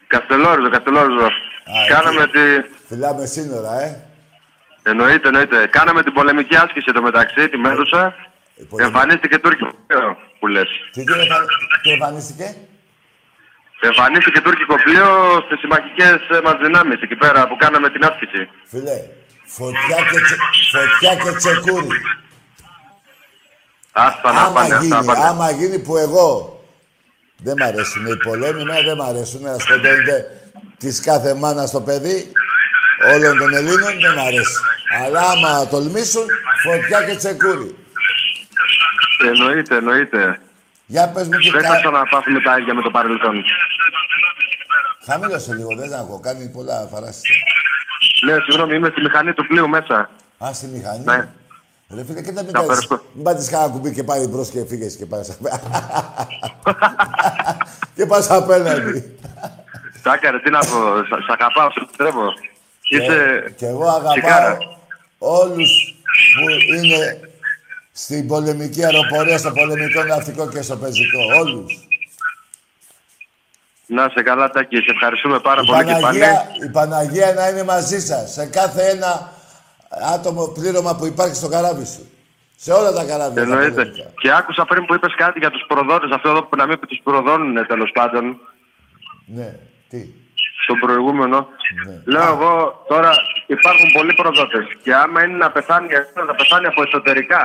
Καστελόριζο, Καστελόριζο. Κάναμε εκεί. τη... Φιλάμε σύνορα, ε. Εννοείται, εννοείται. Κάναμε την πολεμική άσκηση εδώ μεταξύ, τη Μέδουσα. πολεμική- Εμφανίστηκε τουρκικό πλοίο που λες. Τι, τι, εμφα- τι εμφανίστηκε; Εμφανίστηκε τουρκικό πλοίο στις συμμαχικές ε, μας δυνάμεις εκεί πέρα που κάναμε την άσκηση. Φίλε, φωτιά και, τσε, φωτιά και τσεκούρι. Άστα να άμα πάνε, αυτά γίνει, να πάνε. άμα γίνει που εγώ δεν μ' αρέσουν οι πολέμοι, εμένα δεν μ' αρέσουν να σκοτώνετε της κάθε μάνας στο παιδί όλων των Ελλήνων, δεν μ' αρέσει. Αλλά άμα τολμήσουν, φωτιά και τσεκούρι. Εννοείται, εννοείται. Για πες μου τι Δεν θα κα... ξαναπάθουμε τα ίδια με το παρελθόν. Χαμήλωσε λίγο, δεν ακούω. Κάνει πολλά παράσταση. Ναι, συγγνώμη, είμαι στη μηχανή του πλοίου μέσα. Α, στη μηχανή; Ναι. Ρε φίλε, και δεν μην Να κάνεις. ευχαριστώ. Μην πατήσεις κανένα κουμπί και πάει μπρος και φύγες και πας Και πας απέναντι. Τάκα, ρε, τι να πω. Σ' σ' αγαπάω, σε επιτρέπω. Είσαι... Και εγώ αγαπάω Σιγάρα. όλους που είναι στην πολεμική αεροπορία, στο πολεμικό ναυτικό και στο πεζικό. Όλους. Να σε καλά, Τάκη. Σε ευχαριστούμε πάρα Η πολύ και πάλι. Παναγία, η Παναγία να είναι μαζί σας. Σε κάθε ένα άτομο πλήρωμα που υπάρχει στο καράβι σου. Σε όλα τα καράβια. τα Εννοείται. πολεμικά. Και άκουσα πριν που είπες κάτι για τους προδότες, αυτό εδώ που να μην τους προδώνουν τέλος πάντων. Ναι. Τι; Στον προηγούμενο. Ναι. Λέω εγώ τώρα υπάρχουν πολλοί προδότες. Και άμα είναι να πεθάνει, να πεθάνει από εσωτερικά.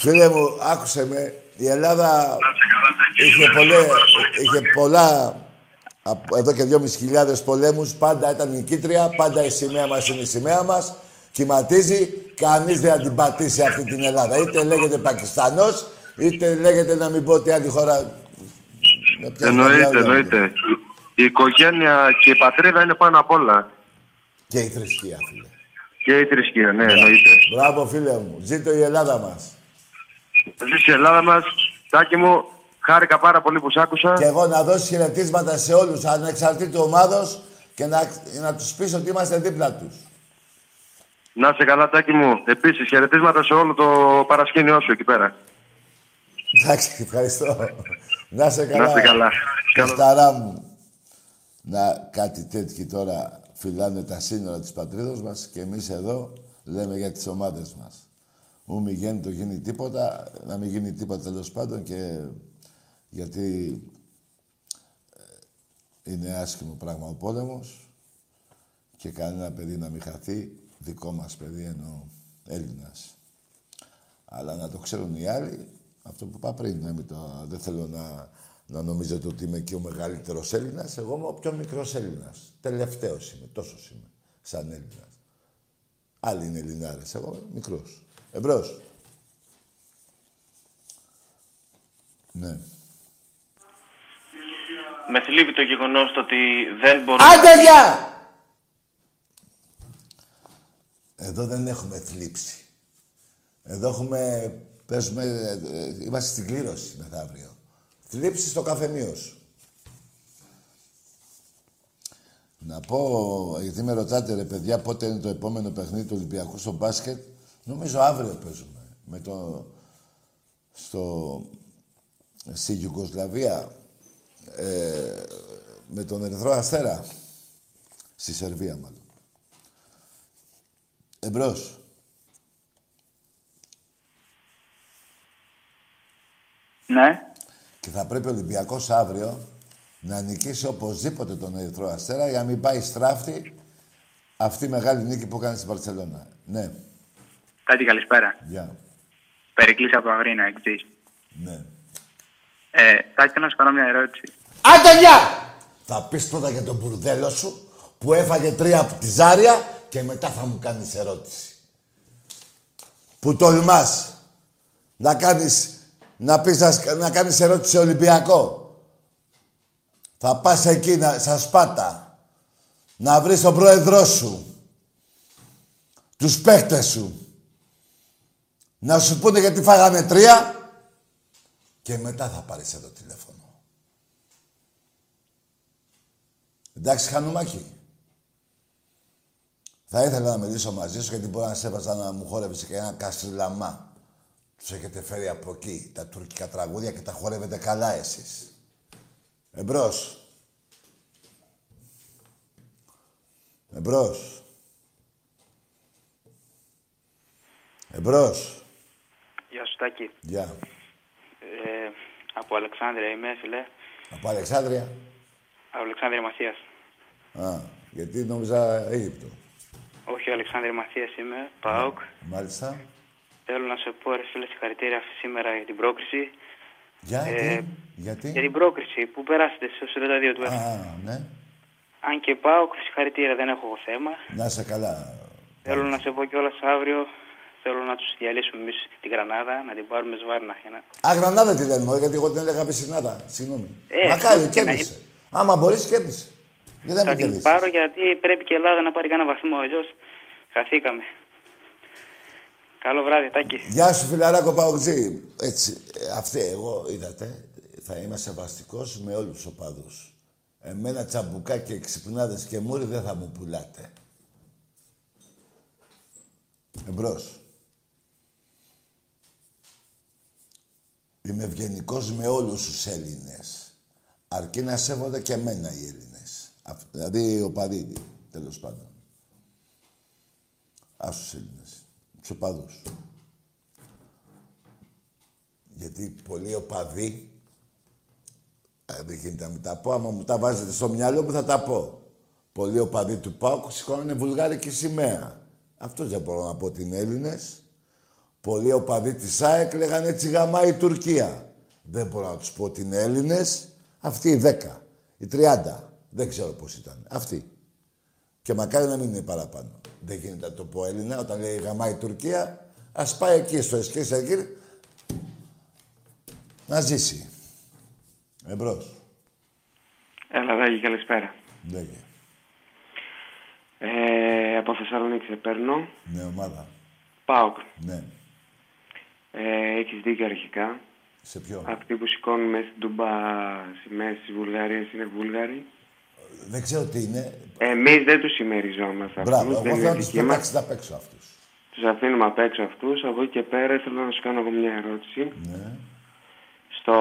Φίλε μου, άκουσε με. Η Ελλάδα είχε, πολλέ, είχε πολλά από εδώ και 2.500 πολέμους. Πάντα ήταν νικήτρια. Πάντα η σημαία μας είναι η σημαία μας. Κυματίζει. Κανείς δεν θα την πατήσει αυτή την Ελλάδα. Είτε λέγεται Πακιστανός, είτε λέγεται να μην πω ότι άλλη χώρα... με ποια Εννοείται, χώρα εννοείται. Η οικογένεια και η πατρίδα είναι πάνω απ' όλα. Και η θρησκεία, φίλε. Και η θρησκεία, ναι, εννοείται. Μπράβο, φίλε μου. Ζήτω η Ελλάδα μας. Ζήσει η Ελλάδα μας, Τάκη μου, χάρηκα πάρα πολύ που σ' άκουσα. Και εγώ να δώσω χαιρετίσματα σε όλους, ανεξαρτήτου ομάδος και να, να τους πεις ότι είμαστε δίπλα τους. Να είσαι καλά, Τάκη μου. Επίσης, χαιρετίσματα σε όλο το παρασκήνιό σου εκεί πέρα. Εντάξει, ευχαριστώ. Να είσαι καλά. Να είσαι καλά. Κοσταρά μου. Να κάτι τέτοιοι τώρα φυλάνε τα σύνορα της πατρίδος μας και εμείς εδώ λέμε για τις ομάδες μας. Μου μη γίνει το γίνει τίποτα, να μην γίνει τίποτα τέλος πάντων και γιατί ε, είναι άσχημο πράγμα ο πόλεμος και κανένα παιδί να μην χαθεί, δικό μας παιδί εννοώ Έλληνας. Αλλά να το ξέρουν οι άλλοι, αυτό που είπα πριν, να μην το, δεν θέλω να, να νομίζετε ότι είμαι και ο μεγαλύτερος Έλληνας, εγώ είμαι ο πιο μικρός Έλληνας. Τελευταίος είμαι, τόσος είμαι, σαν Έλληνας. Άλλοι είναι Ελληνάρες, εγώ είμαι μικρός. Εμπρός. Ναι. Με θλίβει το γεγονός ότι δεν μπορούμε. Άντε, γεια! Εδώ δεν έχουμε θλίψη. Εδώ έχουμε, παίζουμε, ε, ε, είμαστε στην κλήρωση μεθαύριο. Θλίψη στο καφενείο σου. Να πω, γιατί με ρωτάτε ρε παιδιά πότε είναι το επόμενο παιχνίδι του Ολυμπιακού στο μπάσκετ. Νομίζω αύριο παίζουμε. Με το, στο, στη Γιουγκοσλαβία ε, με τον Ερυθρό Αστέρα. Στη Σερβία μάλλον. Εμπρός. Ναι. Και θα πρέπει ο Ολυμπιακός αύριο να νικήσει οπωσδήποτε τον Ερυθρό Αστέρα για να μην πάει στράφτη αυτή η μεγάλη νίκη που έκανε στην Παρσελώνα. Ναι, Κάτι καλησπέρα. γεια. Περικλής από Αγρίνα, εκτής. Ναι. Ε, θα ήθελα να σου κάνω μια ερώτηση. Άντε, γεια! Θα πεις πρώτα για τον μπουρδέλο σου που έφαγε τρία από τη Ζάρια και μετά θα μου κάνεις ερώτηση. Που τολμάς να κάνεις, να πεις να, να κάνεις ερώτηση σε Ολυμπιακό. Θα πας εκεί να, στα Σπάτα να βρεις τον πρόεδρό σου, τους παίχτες σου, να σου πούνε γιατί φάγανε τρία και μετά θα πάρεις εδώ τηλέφωνο. Εντάξει, Χανουμάκη. Θα ήθελα να μιλήσω μαζί σου γιατί μπορεί να σε έβαζα να μου χόρευες και ένα καστριλαμά. Τους έχετε φέρει από εκεί τα τουρκικά τραγούδια και τα χορεύετε καλά εσείς. Εμπρός. Εμπρός. Εμπρός. Γεια σου, Τάκη. Γεια. Ε, από Αλεξάνδρεια είμαι, φίλε. Από Αλεξάνδρεια. Από Αλεξάνδρεια Μαθίας. Α, γιατί νόμιζα Αίγυπτο. Όχι, ο Αλεξάνδρεια Μαθίας είμαι, ΠΑΟΚ. Μάλιστα. Θέλω να σου πω, ρε φίλε, συγχαρητήρια σήμερα για την πρόκριση. Για, Ε, τι, γιατί; Για την πρόκριση που περάσετε στο 42 του Α, ΕΦ. ναι. Αν και ΠΑΟΚ, συγχαρητήρια, δεν έχω εγώ θέμα. Να είσαι καλά. Θέλω να σε πω κιόλας αύριο Θέλω να τους διαλύσουμε εμείς τη Γρανάδα, να την πάρουμε σβάρνα. Για να... Α, Γρανάδα τη λένε, γιατί εγώ την έλεγα πισινάδα. Συγγνώμη. Ε, Μακάρι, και να κέρδισε. Άμα μπορείς, κέρδισε. Δεν θα Θα με την κερδίσεις. πάρω γιατί πρέπει και η Ελλάδα να πάρει κανένα βαθμό. Αλλιώς χαθήκαμε. Καλό βράδυ, Τάκη. Γεια σου, φιλαράκο Παουτζή. Έτσι, ε, αυτή εγώ, είδατε, θα είμαι σεβαστικός με όλους τους οπαδούς. Εμένα τσαμπουκά και ξυπνάδες και μούρι δεν θα μου πουλάτε. Εμπρός. Είμαι ευγενικός με όλους τους Έλληνες. Αρκεί να σέβονται και εμένα οι Έλληνες. Αυ- Δηλαδή οι οπαδοί, τέλος πάντων. Ας τους Έλληνες. Τους οπαδούς. Γιατί πολλοί οπαδοί, ε, δεν γίνεται να μην τα πω, άμα μου τα βάζετε στο μυαλό μου θα τα πω. Πολλοί οπαδοί του ΠΑΟΚ σηκώνανε βουλγάρικη σημαία. Αυτό δεν μπορώ να πω ότι είναι Έλληνες. Πολλοί οπαδοί της ΑΕΚ λέγανε έτσι γαμάει η Τουρκία. Δεν μπορώ να τους πω ότι είναι Έλληνες. Αυτοί οι 10, οι 30. Δεν ξέρω πώς ήταν. Αυτοί. Και μακάρι να μην είναι παραπάνω. Δεν γίνεται να το πω Έλληνα όταν λέει γαμάει η Τουρκία. Ας πάει εκεί στο Εσκής εκεί να ζήσει. Εμπρός. Έλα, Δάκη, καλησπέρα. Λέγε. Ε, από Θεσσαλονίκη σε παίρνω. Ναι, ομάδα. Πάοκ. Ναι. Ε, Έχεις δίκιο αρχικά. Σε ποιο; Αυτοί που σηκώνουν μέσα στην Τούμπα σημαίες τη Βουλγαρία είναι Βούλγαροι. Δεν ξέρω τι είναι. Εμείς δεν τους συμμεριζόμαστε Μπράβο. αυτούς. Εγώ θέλω να τους πετάξεις απ' έξω αυτούς. Τους αφήνουμε απ' έξω αυτούς. Από εκεί και πέρα θέλω να σου κάνω εγώ μια ερώτηση. Ναι. Στο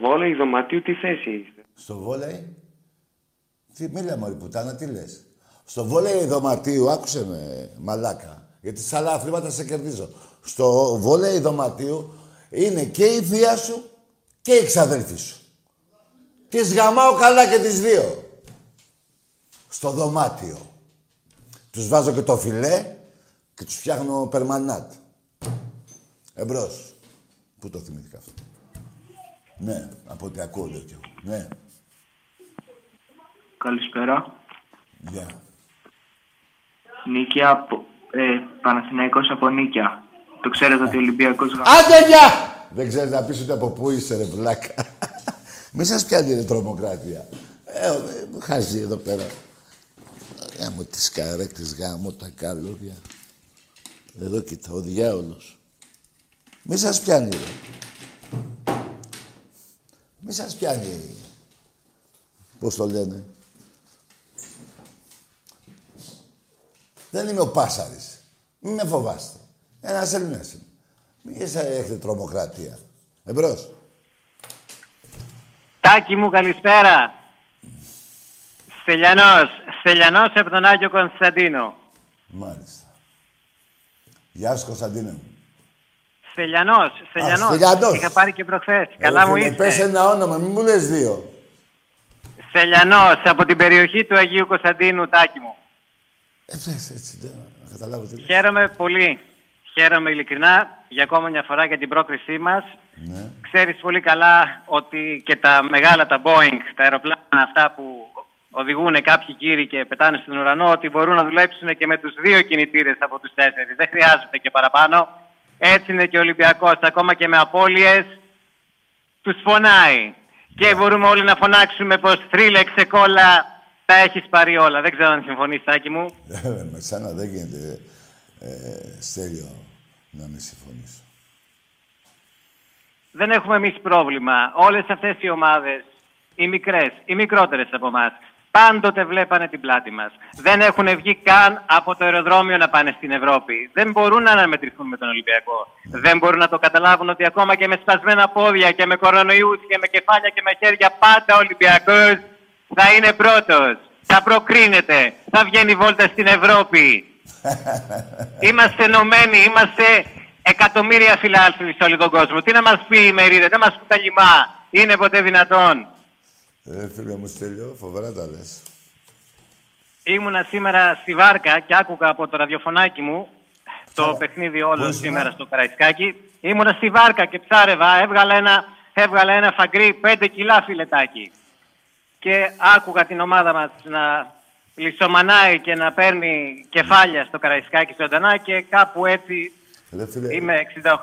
βόλεϊ δωματίου τι θέση είστε. Στο βόλεϊ; Τι μίλα μωρή πουτάνα, τι λες; Στο βόλεϊ δωματίου, άκουσε με μαλάκα. Γιατί σε άλλα αθλήματα σε κερδίζω. Στο βόλεϊ δωματίου είναι και η θεία σου και η ξαδέλφη σου. Τις γαμάω καλά και τις δύο. Στο δωμάτιο. Τους βάζω και το φιλέ και τους φτιάχνω περμανάτ. Εμπρός. Πού το θυμήθηκα αυτό; Ναι, από ό,τι ακούω λέω κι εγώ. Ναι, Καλησπέρα. γεια. Νίκη από... Ε, Παναθηναϊκός από Νίκια. Το ξέρετε ότι ο Ολυμπιακός... γα- Άντε γεια! Δεν ξέρεις να πεις ούτε από πού είσαι ρε βλάκα. Μη σας πιάνει ρε τρομοκράτεια. Ε, ε, χάζει εδώ πέρα. Γάμο τις καρέκτες, γάμο τα καλούδια. Εδώ κοίτα, ο διάολος. Μη σας πιάνει ρε. Μη σας πιάνει. Πώς το λένε; Δεν είμαι ο Πάσαρης. Μην με φοβάστε. Ένας Έλληνας είμαι. Μην εσ- έχετε τρομοκρατία. Εμπρός. Τάκη μου, καλησπέρα. Στελιανός. Στελιανός από τον Άγιο Κωνσταντίνο. Μάλιστα. Γεια σου Κωνσταντίνε μου. Στελιανός. Στελιανός. Στελιανός. Είχα πάρει και προχθές. Καλά Ε, μου φίλε, Πες ήρθε. ένα όνομα, μην μου λες δύο. Στελιανός από την περιοχή του Αγίου Κωνσταντίνου, Τάκη μου. Ε, πες έτσι, δεν να καταλάβω τι λες. Χαίρομαι πολύ. Χαίρομαι ειλικρινά για ακόμα μια φορά για την πρόκρισή μας. Ναι. Ξέρεις πολύ καλά ότι και τα μεγάλα, τα Boeing, τα αεροπλάνα αυτά που οδηγούν κάποιοι κύριοι και πετάνε στον ουρανό, ότι μπορούν να δουλέψουν και με τους δύο κινητήρες από τους τέσσερις. Δεν χρειάζεται και παραπάνω. Έτσι είναι και ο Ολυμπιακός, ακόμα και με απώλειες, τους φωνάει. Και μπορούμε όλοι να φωνάξουμε πως θρύλεξε κόλλα, τα έχεις πάρει όλα. Δεν ξέρω αν συμφωνείς, Σάκη μου. Ε, με σένα δεν γίνεται, ε, Στέλιο, να με συμφωνήσω. δεν έχουμε εμείς πρόβλημα. Όλες αυτές οι ομάδες, οι μικρές, οι μικρότερες από εμάς, πάντοτε βλέπανε την πλάτη μας. Δεν έχουν βγει καν από το αεροδρόμιο να πάνε στην Ευρώπη. Δεν μπορούν να αναμετρηθούν με τον Ολυμπιακό. Δεν μπορούν να το καταλάβουν ότι ακόμα και με σπασμένα πόδια και με κορονοϊούς και με κεφάλια και με χέρια, πάντα ο Ολυμπιακός θα είναι πρώτος. Θα προκρίνεται. Θα βγαίνει βόλτα στην Ευρώπη. Είμαστε ενωμένοι, είμαστε εκατομμύρια φιλάθλοι σε όλο τον κόσμο. Τι να μας πει η Μερίδα, δεν μας πει τα λιμά. Είναι ποτέ δυνατόν. Ε, φίλε μου Στέλιο, φοβερά τα λες. Ήμουνα σήμερα στη Βάρκα και άκουγα από το ραδιοφωνάκι μου το παιχνίδι όλο ήσουν, σήμερα α; στο Καραϊσκάκι. Ήμουνα στη Βάρκα και ψάρευα, έβγαλα ένα, έβγαλα ένα φαγκρί 5 κιλά φιλετάκι. Και άκουγα την ομάδα μας να λισομανάει και να παίρνει κεφάλια στο Καραϊσκάκι ζωντανά και κάπου έτσι Ρε φίλε, Είμαι 68,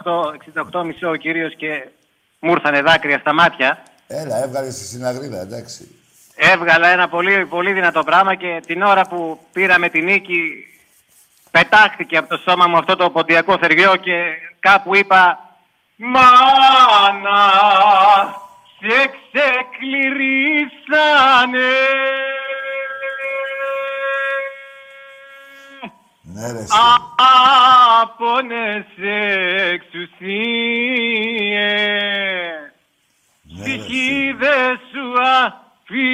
68 μισό ο κύριος και μου ήρθανε δάκρυα στα μάτια. Έλα, έβγαλες τη συναγρίδα, εντάξει. Έβγαλα ένα πολύ, πολύ δυνατό πράγμα και την ώρα που πήραμε τη νίκη πετάχτηκε από το σώμα μου αυτό το ποντιακό θεριό και κάπου είπα «Μάνα, σε ξεκληρίσανε». Ναι, ρε, Άπονες εξουσίες Ναι, Ψυχίδες σου αφήσανε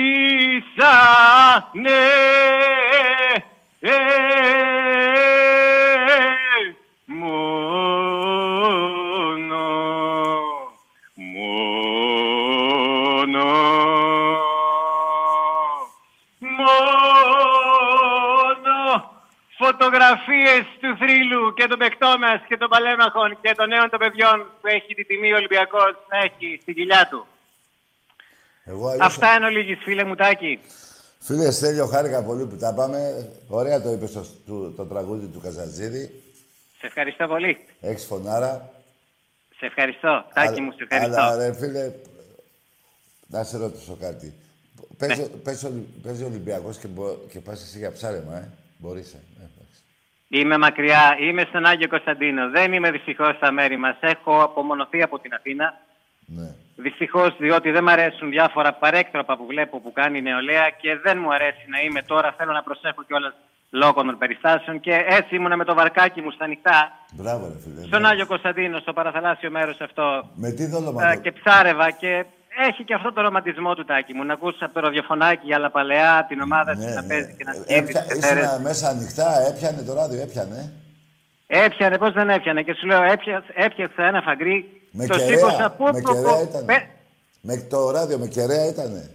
ε, μόνο, μόνο, μόνο φωτογραφίες του θρύλου και των παιχτών μας και των παλέμαχων και των νέων των παιδιών που έχει τη τιμή ο Ολυμπιακός να έχει στην κοιλιά του. Εγώ αλλιώς- Αυτά είναι ολίγης φίλε μου Τάκη. Φίλε Στέλιο, χάρηκα πολύ που τα πάμε. Ωραία το είπες το, το τραγούδι του Καζατζίδη. Σε ευχαριστώ πολύ. Έχεις φωνάρα. Σε ευχαριστώ. Τάκη Αλλά- μου, σε ευχαριστώ. Αλλά ρε φίλε, να σε ρωτήσω κάτι. Παίζει, Ναι. παίζει, ο- παίζει ο Ολυμπιακός και, μπο- και πας εσύ για ψάρεμα, ε. Μπορείς, ε. Ε, εντάξει. Είμαι μακριά, είμαι στον Άγιο Κωνσταντίνο. Δεν είμαι δυστυχώς στα μέρη μας. Έχω απομονωθεί από την Αθήνα. Ναι. Δυστυχώς, διότι δεν μου αρέσουν διάφορα παρέκτροπα που βλέπω που κάνει η νεολαία και δεν μου αρέσει να είμαι τώρα. Θέλω να προσέχω κιόλας λόγω των περιστάσεων και έτσι ήμουνα με το βαρκάκι μου στα ανοιχτά. Μπράβο, ρε φίλε. Στον Άγιο Κωνσταντίνο, στο παραθαλάσσιο μέρος αυτό. Με τι ε, δολωματό. και ψάρευα και έχει και αυτό το ρομαντισμό του τάκι μου. Να ακούσει από το ραδιοφωνάκι αλλά παλαιά την ομάδα Ναι, της να ναι. παίζει και να σκύβει. Έπια, ήσουν μέσα ανοιχτά, έπιανε το ράδιο, έπιανε. Έπιανε, πώς δεν έπιανε. Και σου λέω, έπιαξα, έπιαξα ένα φαγκρί. Με το κεραία, σήκωσα. Πού, με πού, κεραία πού. ήτανε. Με το ράδιο, με κεραία ήτανε.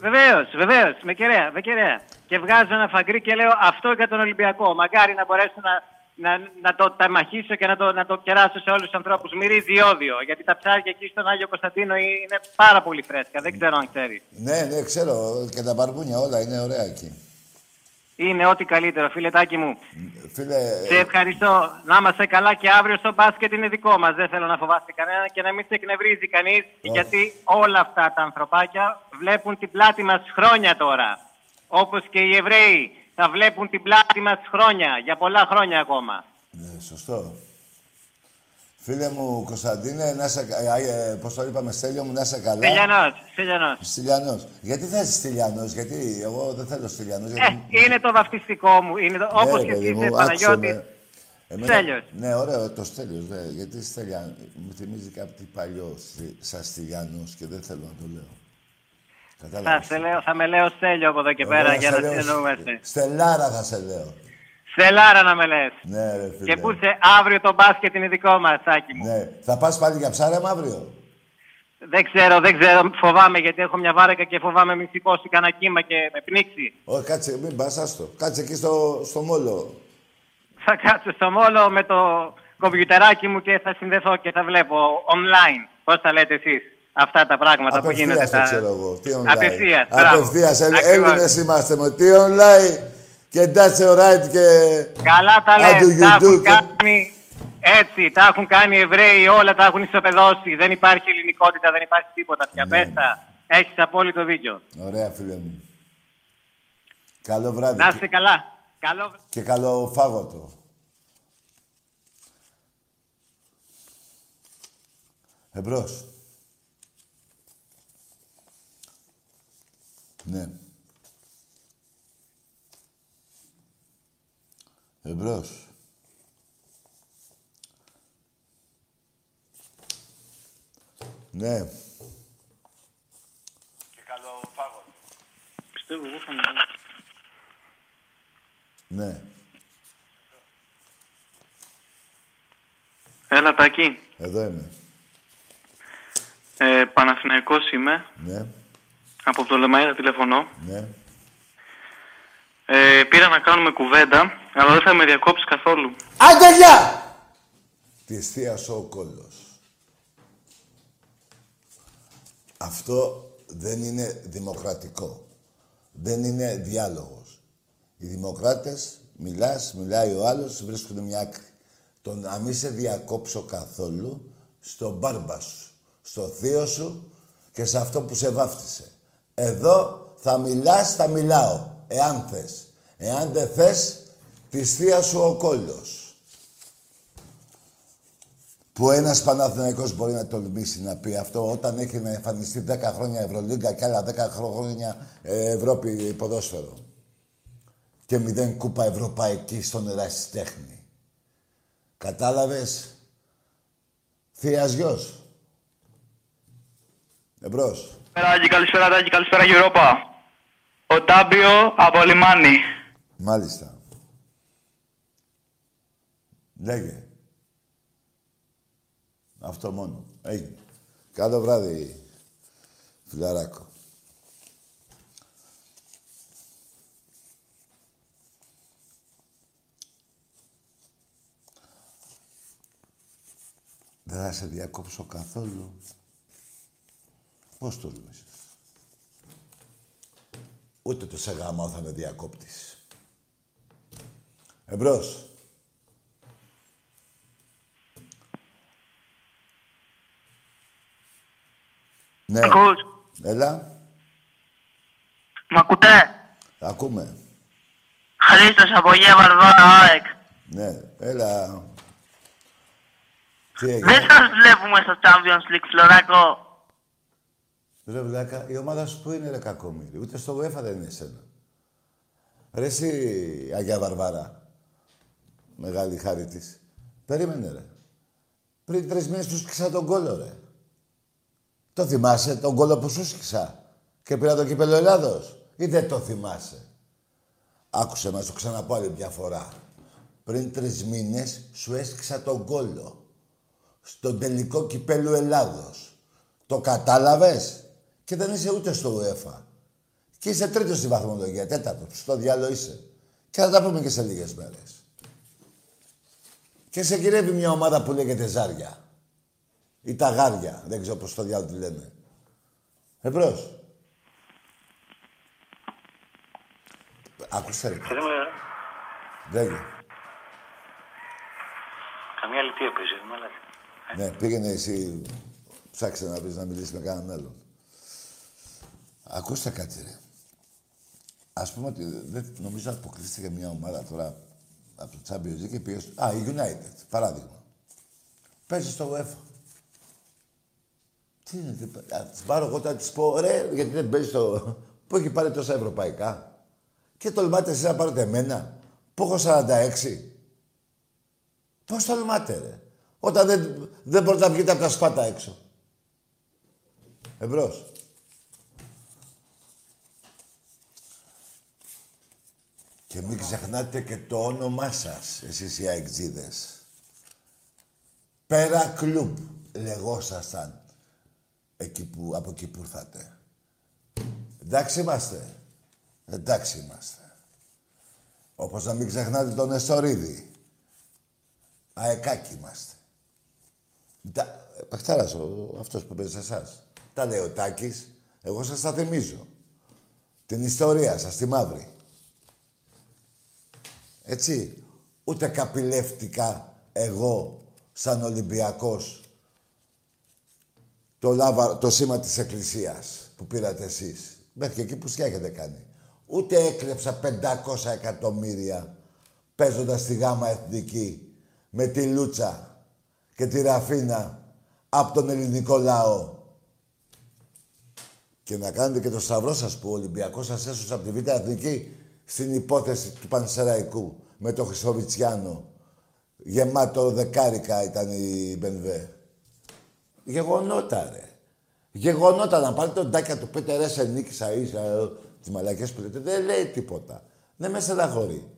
Βεβαίως, βεβαίως, με κεραία, με κεραία. Και βγάζω ένα φαγκρί και λέω αυτό για τον Ολυμπιακό. Μακάρι να μπορέσω να, να, να το ταμαχίσω και να το, να το κεράσω σε όλους τους ανθρώπους. Μυρίζει ιόδιο. Γιατί τα ψάρια εκεί στον Άγιο Κωνσταντίνο είναι πάρα πολύ φρέσκα. Δεν ξέρω αν ξέρεις. Ναι, ναι, ξέρω. Και τα μπαρπούνια όλα είναι ωραία εκεί. Είναι ό,τι καλύτερο, φίλε Τάκη μου. Φίλε, Σε ευχαριστώ. Να είμαστε καλά και αύριο στο μπάσκετ είναι δικό μας. Δεν θέλω να φοβάστε κανένα και να μην σε εκνευρίζει κανείς. Γιατί όλα αυτά τα ανθρωπάκια βλέπουν την πλάτη μας χρόνια τώρα. Όπως και οι Εβραίοι θα βλέπουν την πλάτη μας χρόνια. Για πολλά χρόνια ακόμα. ναι, σωστό. Φίλε μου, Κωνσταντίνε, να σε, ε, ε, πώς το είπαμε, Στέλιο μου, να σε καλά. Στυλιανός, Στυλιανός. Στυλιανός. Γιατί θες Στυλιανός, γιατί εγώ δεν θέλω Στυλιανός. Ε, Γιατί... είναι το βαφτιστικό μου. Είναι το, Ναι, όπως ρε, και παιδί εσύ μου, είσαι άκουσε Παναγιώτης. με. Εμένα- Στέλιος. Ναι, ωραίο το Στέλιος, ναι. Γιατί Στέλια, μου θυμίζει κάτι παλιό στη- σαν Στυλιανός και δεν θέλω να το λέω. Θα, Κατάλαβες; σε λέω, θα με λέω Στέλιο από εδώ και Εγώ πέρα θα για σε να λέω συνεννοούμαστε. Στελάρα θα σε λέω. Στελάρα να με λες. Ναι, ρε φίλε. Και που είσαι αύριο το μπάσκετ είναι δικό μας, Σάκη μου. Ναι. Θα πας πάλι για ψάρεμα αύριο; Δεν ξέρω, δεν ξέρω. Φοβάμαι γιατί έχω μια βάρεκα και φοβάμαι μη σηκώσει κανένα κύμα και με πνίξει. Όχι, κάτσε, μην πας, άστο. Κάτσε εκεί στο, στο μόλο. Θα κάτσω στο μόλο με το κομπιουτεράκι μου και θα συνδεθώ και θα βλέπω online. Πώς τα λέτε εσείς αυτά τα πράγματα που γίνονται. Απευθείας το ξέρω εγώ. Τι online. Απευθείας, μπράβο. Απευθείας. Ε, Ακριβώς. Έλληνες είμαστε με τι online; Και that's alright και... Καλά τα How do λες, you τα έχουν do? κάνει έτσι, τα έχουν κάνει οι Εβραίοι, όλα τα έχουν ισοπεδώσει. Δεν υπάρχει ελληνικότητα, δεν υπάρχει τίποτα πια. Ναι. Πες τα. Έχεις απόλυτο δίκιο. Ωραία, φίλε μου. Καλό βράδυ. Να είστε καλά. Καλό Και καλό φάγωτο. Εμπρός. Ναι. Εμπρός. Ναι. και καλό φάγος. Πιστεύω εγώ θα Ναι. Έλα, Τάκη. Εδώ είμαι. Ε, Παναθηναϊκός είμαι. Ναι. Από το Λεμαΐρα τηλεφωνώ. Ναι. Ε, πήρα να κάνουμε κουβέντα, αλλά δεν θα με διακόψεις καθόλου. Άντε, γεια! Τη εστίασε ο κόλλος. Αυτό δεν είναι δημοκρατικό. Δεν είναι διάλογος. Οι δημοκράτες, μιλάς, μιλάει ο άλλος, βρίσκουν μια άκρη. το να μην σε διακόψω καθόλου στον μπάρμπα σου, στο θείο σου και σε αυτό που σε βάφτισε. Εδώ θα μιλάς, θα μιλάω, εάν θες. Εάν δεν θες, της θείας σου ο κόλλος. Που ένας Παναθηναϊκός μπορεί να τολμήσει να πει αυτό όταν έχει να εμφανιστεί 10 χρόνια Ευρωλίγκα και άλλα 10 χρόνια ε, Ευρώπη ποδόσφαιρο. Και μηδέν κούπα ευρωπαϊκή στον ερασιτέχνη. Κατάλαβες; Θείας γιος. Εμπρός. Καλησπέρα, καλησπέρα, Τάκη, καλησπέρα, Ευρώπα. Ο Τάμπιο από λιμάνι. Μάλιστα. Λέγε. Αυτό μόνο. Έγινε. Καλό βράδυ, φιλαράκο. Δεν θα σε διακόψω καθόλου. Πώς το νομίζεις. Ούτε το σε γάμο θα με διακόπτεις. Εμπρός. Ναι. Ακούς; Έλα. Μ' ακούτε; Ακούμε. Χρήστος από Γεια Βαρβάρα, ΑΕΚ. Ναι. Έλα. Τι Δεν έγινε. σας βλέπουμε στο Champions League, Φλωράκο. Ρε βλάκα, η ομάδα σου που είναι ρε κακομύρι. Ούτε στο UEFA δεν είναι εσένα. Ρε εσύ, Αγία Βαρβάρα. Μεγάλη χάρη της. Περίμενε ρε. Πριν τρεις μήνες τους σκίσα τον κόλο ρε. Το θυμάσαι τον κόλο που σου σκίσα. Και πήρα το κύπελο Ελλάδος. Ή δεν το θυμάσαι; Άκουσε μας το ξαναπώ άλλη μια φορά. Πριν τρεις μήνες σου έσκυσα τον κόλο. Στον τελικό κυπέλου Ελλάδος. Το κατάλαβες; Και δεν είσαι ούτε στο UEFA. Και είσαι τρίτος στη βαθμολογία, τέταρτος. Στο διάλογο είσαι. Και θα τα πούμε και σε λίγες μέρες. Και σε γυρεύει μια ομάδα που λέγεται Ζάρια. Ή τα Γάρια. Δεν ξέρω πώς το διάλογο τη λένε. Εμπρός. Άκουσε ρε. Λέγε. Καμιά λυπή παίζει, μαλάκα. Ναι, πήγαινε εσύ, ψάξε να πεις να μιλήσεις με κανέναν άλλον. Ακούστε κάτι, ρε. Ας πούμε ότι δεν νομίζω αποκλείστηκε μια ομάδα τώρα από το Champions League και πήγε στο... Α, η United, παράδειγμα. Παίζει στο UEFA. Τι είναι, τι... Α, τις πάρω εγώ, θα τις πω, ρε, γιατί δεν παίζει στο... Που έχει πάρει τόσα ευρωπαϊκά. Και τολμάτε εσείς να πάρετε εμένα, που έχω 46. Πώς τολμάτε, ρε. Όταν δεν, δεν μπορείτε να βγείτε από τα σπάτα έξω. Εμπρός. Και μην ξεχνάτε και το όνομά σας, εσείς οι αεξίδες. Πέρα κλουμπ, λεγόσασταν. Εκεί που, από εκεί που ήρθατε. Εντάξει είμαστε. Εντάξει είμαστε. Όπως να μην ξεχνάτε τον Εστορίδη. Αεκάκι είμαστε. Τα... Παχτάρας, ο, αυτός που παίζει σε εσάς. Τα λέει ο Τάκης. Εγώ σας τα θυμίζω. Την ιστορία σας, τη μαύρη. Έτσι. Ούτε καπηλεύτηκα εγώ, σαν Ολυμπιακός, το, λάβα, το σήμα της Εκκλησίας που πήρατε εσείς. Μέχρι εκεί που έχετε κάνει. Ούτε έκλεψα 500 εκατομμύρια παίζοντας τη γάμα εθνική με τη Λούτσα και τη Ραφίνα από τον ελληνικό λαό. Και να κάνετε και το σταυρό σας που ο Ολυμπιακός σας έσωσε από τη Β' Εθνική στην υπόθεση του Πανσεραϊκού με τον Χρυσοβιτσιάνο. Γεμάτο δεκάρικα ήταν η Μπενβέ. Γεγονότα, ρε. Γεγονότα να πάρετε τον τάκια του πείτε ρε σε νίκησα ή τις μαλακές που λέτε. Δεν λέει τίποτα. Δεν μες στεναχωρεί.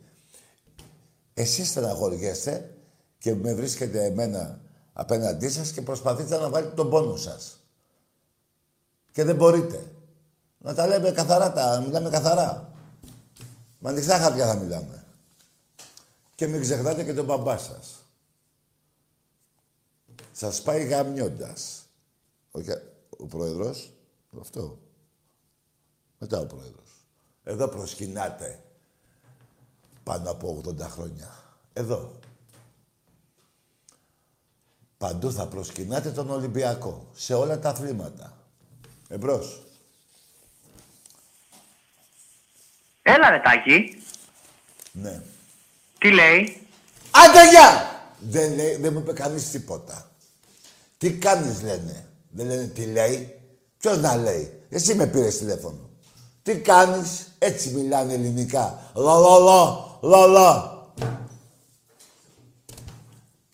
Εσείς στεναχωριέστε και με βρίσκετε εμένα απέναντί σας και προσπαθείτε να βάλετε τον πόνο σας. Και δεν μπορείτε. Να τα λέμε καθαρά, τα μιλάμε καθαρά. Με ανοιχτά χαρτιά θα μιλάμε. Και μην ξεχνάτε και τον μπαμπά σας. Σας πάει γαμιώντας. Όχι, ο πρόεδρος, αυτό. Μετά ο πρόεδρος. Εδώ προσκυνάτε πάνω από 80 χρόνια. Εδώ. Παντού θα προσκυνάτε τον Ολυμπιακό. Σε όλα τα αθλήματα. Εμπρός. Έλα ρε Τάκη. Ναι. Τι λέει; Άντε γεια! Δεν, λέει, δεν μου είπε κανείς τίποτα. Τι κάνεις λένε. Δεν λένε τι λέει. Ποιος να λέει. Εσύ με πήρες τηλέφωνο. Τι κάνεις. Έτσι μιλάνε ελληνικά. Λα λα λα λα λα.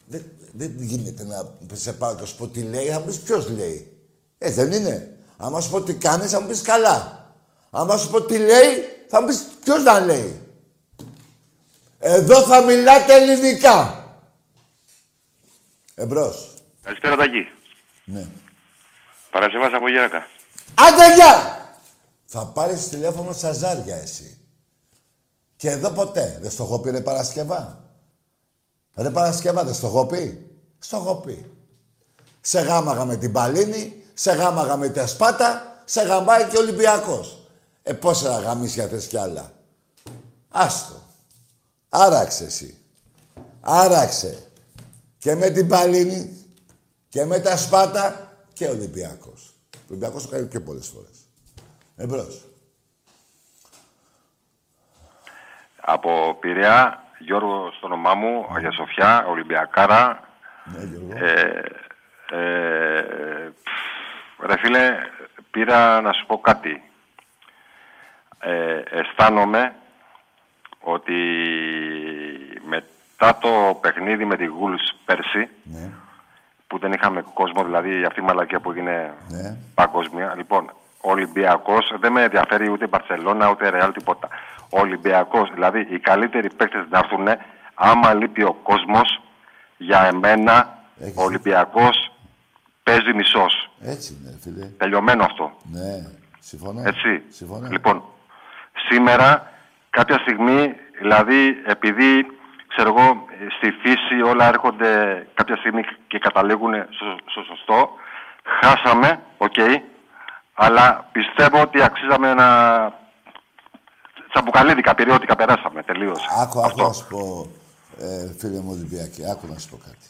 Δεν, δεν γίνεται να σε πάω και σου πω τι λέει, θα μου πεις ποιος λέει. Ε, δεν είναι. Άμα σου πω τι κάνεις, θα μου πεις καλά. Άμα σου πω τι λέει, θα μου πεις ποιος να λέει. Εδώ θα μιλάτε ελληνικά. Εμπρός. Καλησπέρα Τάκη. Ναι. Παρασκευάς από Γέρακα. Άντε γεια! Θα πάρεις τηλέφωνο στα ζάρια εσύ. Και εδώ ποτέ. Δεν στο έχω πει ρε Παρασκευά. Ρε Παρασκευά δεν στο έχω πει. Στο έχω πει. Σε γάμαγα με την Παλίνη, σε γάμαγα με τα Σπάτα, σε γαμάει και ο Ολυμπιακός. Ε, πόσα γαμίσια θες κι άλλα. Άστο. Άραξε εσύ. Άραξε. Και με την Παλίνη και με τα Σπάτα και ο Ολυμπιακός. Ο Ολυμπιακός το κάνει και πολλές φορές. Εμπρός. Από Πειραιά, Γιώργο στο όνομά μου, Αγία Σοφιά, Ολυμπιακάρα. Ναι, Γιώργο. Ε, ε, πφ, ρε φίλε, πήρα να σου πω κάτι. Ε, αισθάνομαι ότι μετά το παιχνίδι με τη Γουλς πέρσι, Ναι. Που δεν είχαμε κόσμο, δηλαδή αυτή η μαλακία που έγινε Ναι. παγκόσμια. Λοιπόν, ο Ολυμπιακός δεν με ενδιαφέρει ούτε η Μπαρσελόνα ούτε η Ρεάλ τίποτα. Ο Ολυμπιακός, δηλαδή οι καλύτεροι παίκτες να έρθουν, άμα λείπει ο κόσμος, για εμένα ο Ολυμπιακός παίζει μισός. Έτσι είναι, φίλε. Τελειωμένο αυτό. Ναι. Συμφωνώ. Έτσι. Συμφωνώ. Λοιπόν, σήμερα, κάποια στιγμή, δηλαδή, επειδή, ξέρω εγώ, στη φύση όλα έρχονται κάποια στιγμή και καταλήγουν στο, στο σωστό, χάσαμε, οκ, αλλά πιστεύω ότι αξίζαμε να... Τσαμπουκαλίδικα, περιόδικα περάσαμε, τελείως. Άκου, άκου να σου πω, ε, φίλε μου Ολυμπιακή, άκου να σου πω κάτι.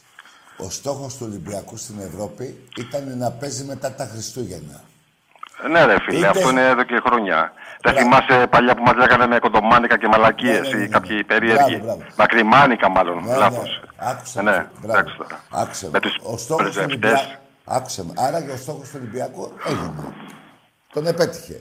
Ο στόχος του Ολυμπιακού στην Ευρώπη ήταν να παίζει μετά τα Χριστούγεννα. Ναι, ρε φίλε, Είτε- αυτό είναι εδώ και χρόνια. Δεν θυμάσαι παλιά που μας λέγανε με κοντομάνικα και μαλακίες Ναι, ναι, ναι, ή κάποιοι περίεργοι; Μπράβο, μπράβο. Μακριμάνικα, μάλλον. Ναι, ναι. Λάθος. Άκουσα. Ναι, με. Μπράβο. εντάξει τώρα. Άκουσε με. Με τους Ο στόχος του πρεσβευτές. Ολυμπιακού... Άκουσε με. Άρα και ο στόχος του Ολυμπιακού έγινε. Τον επέτυχε.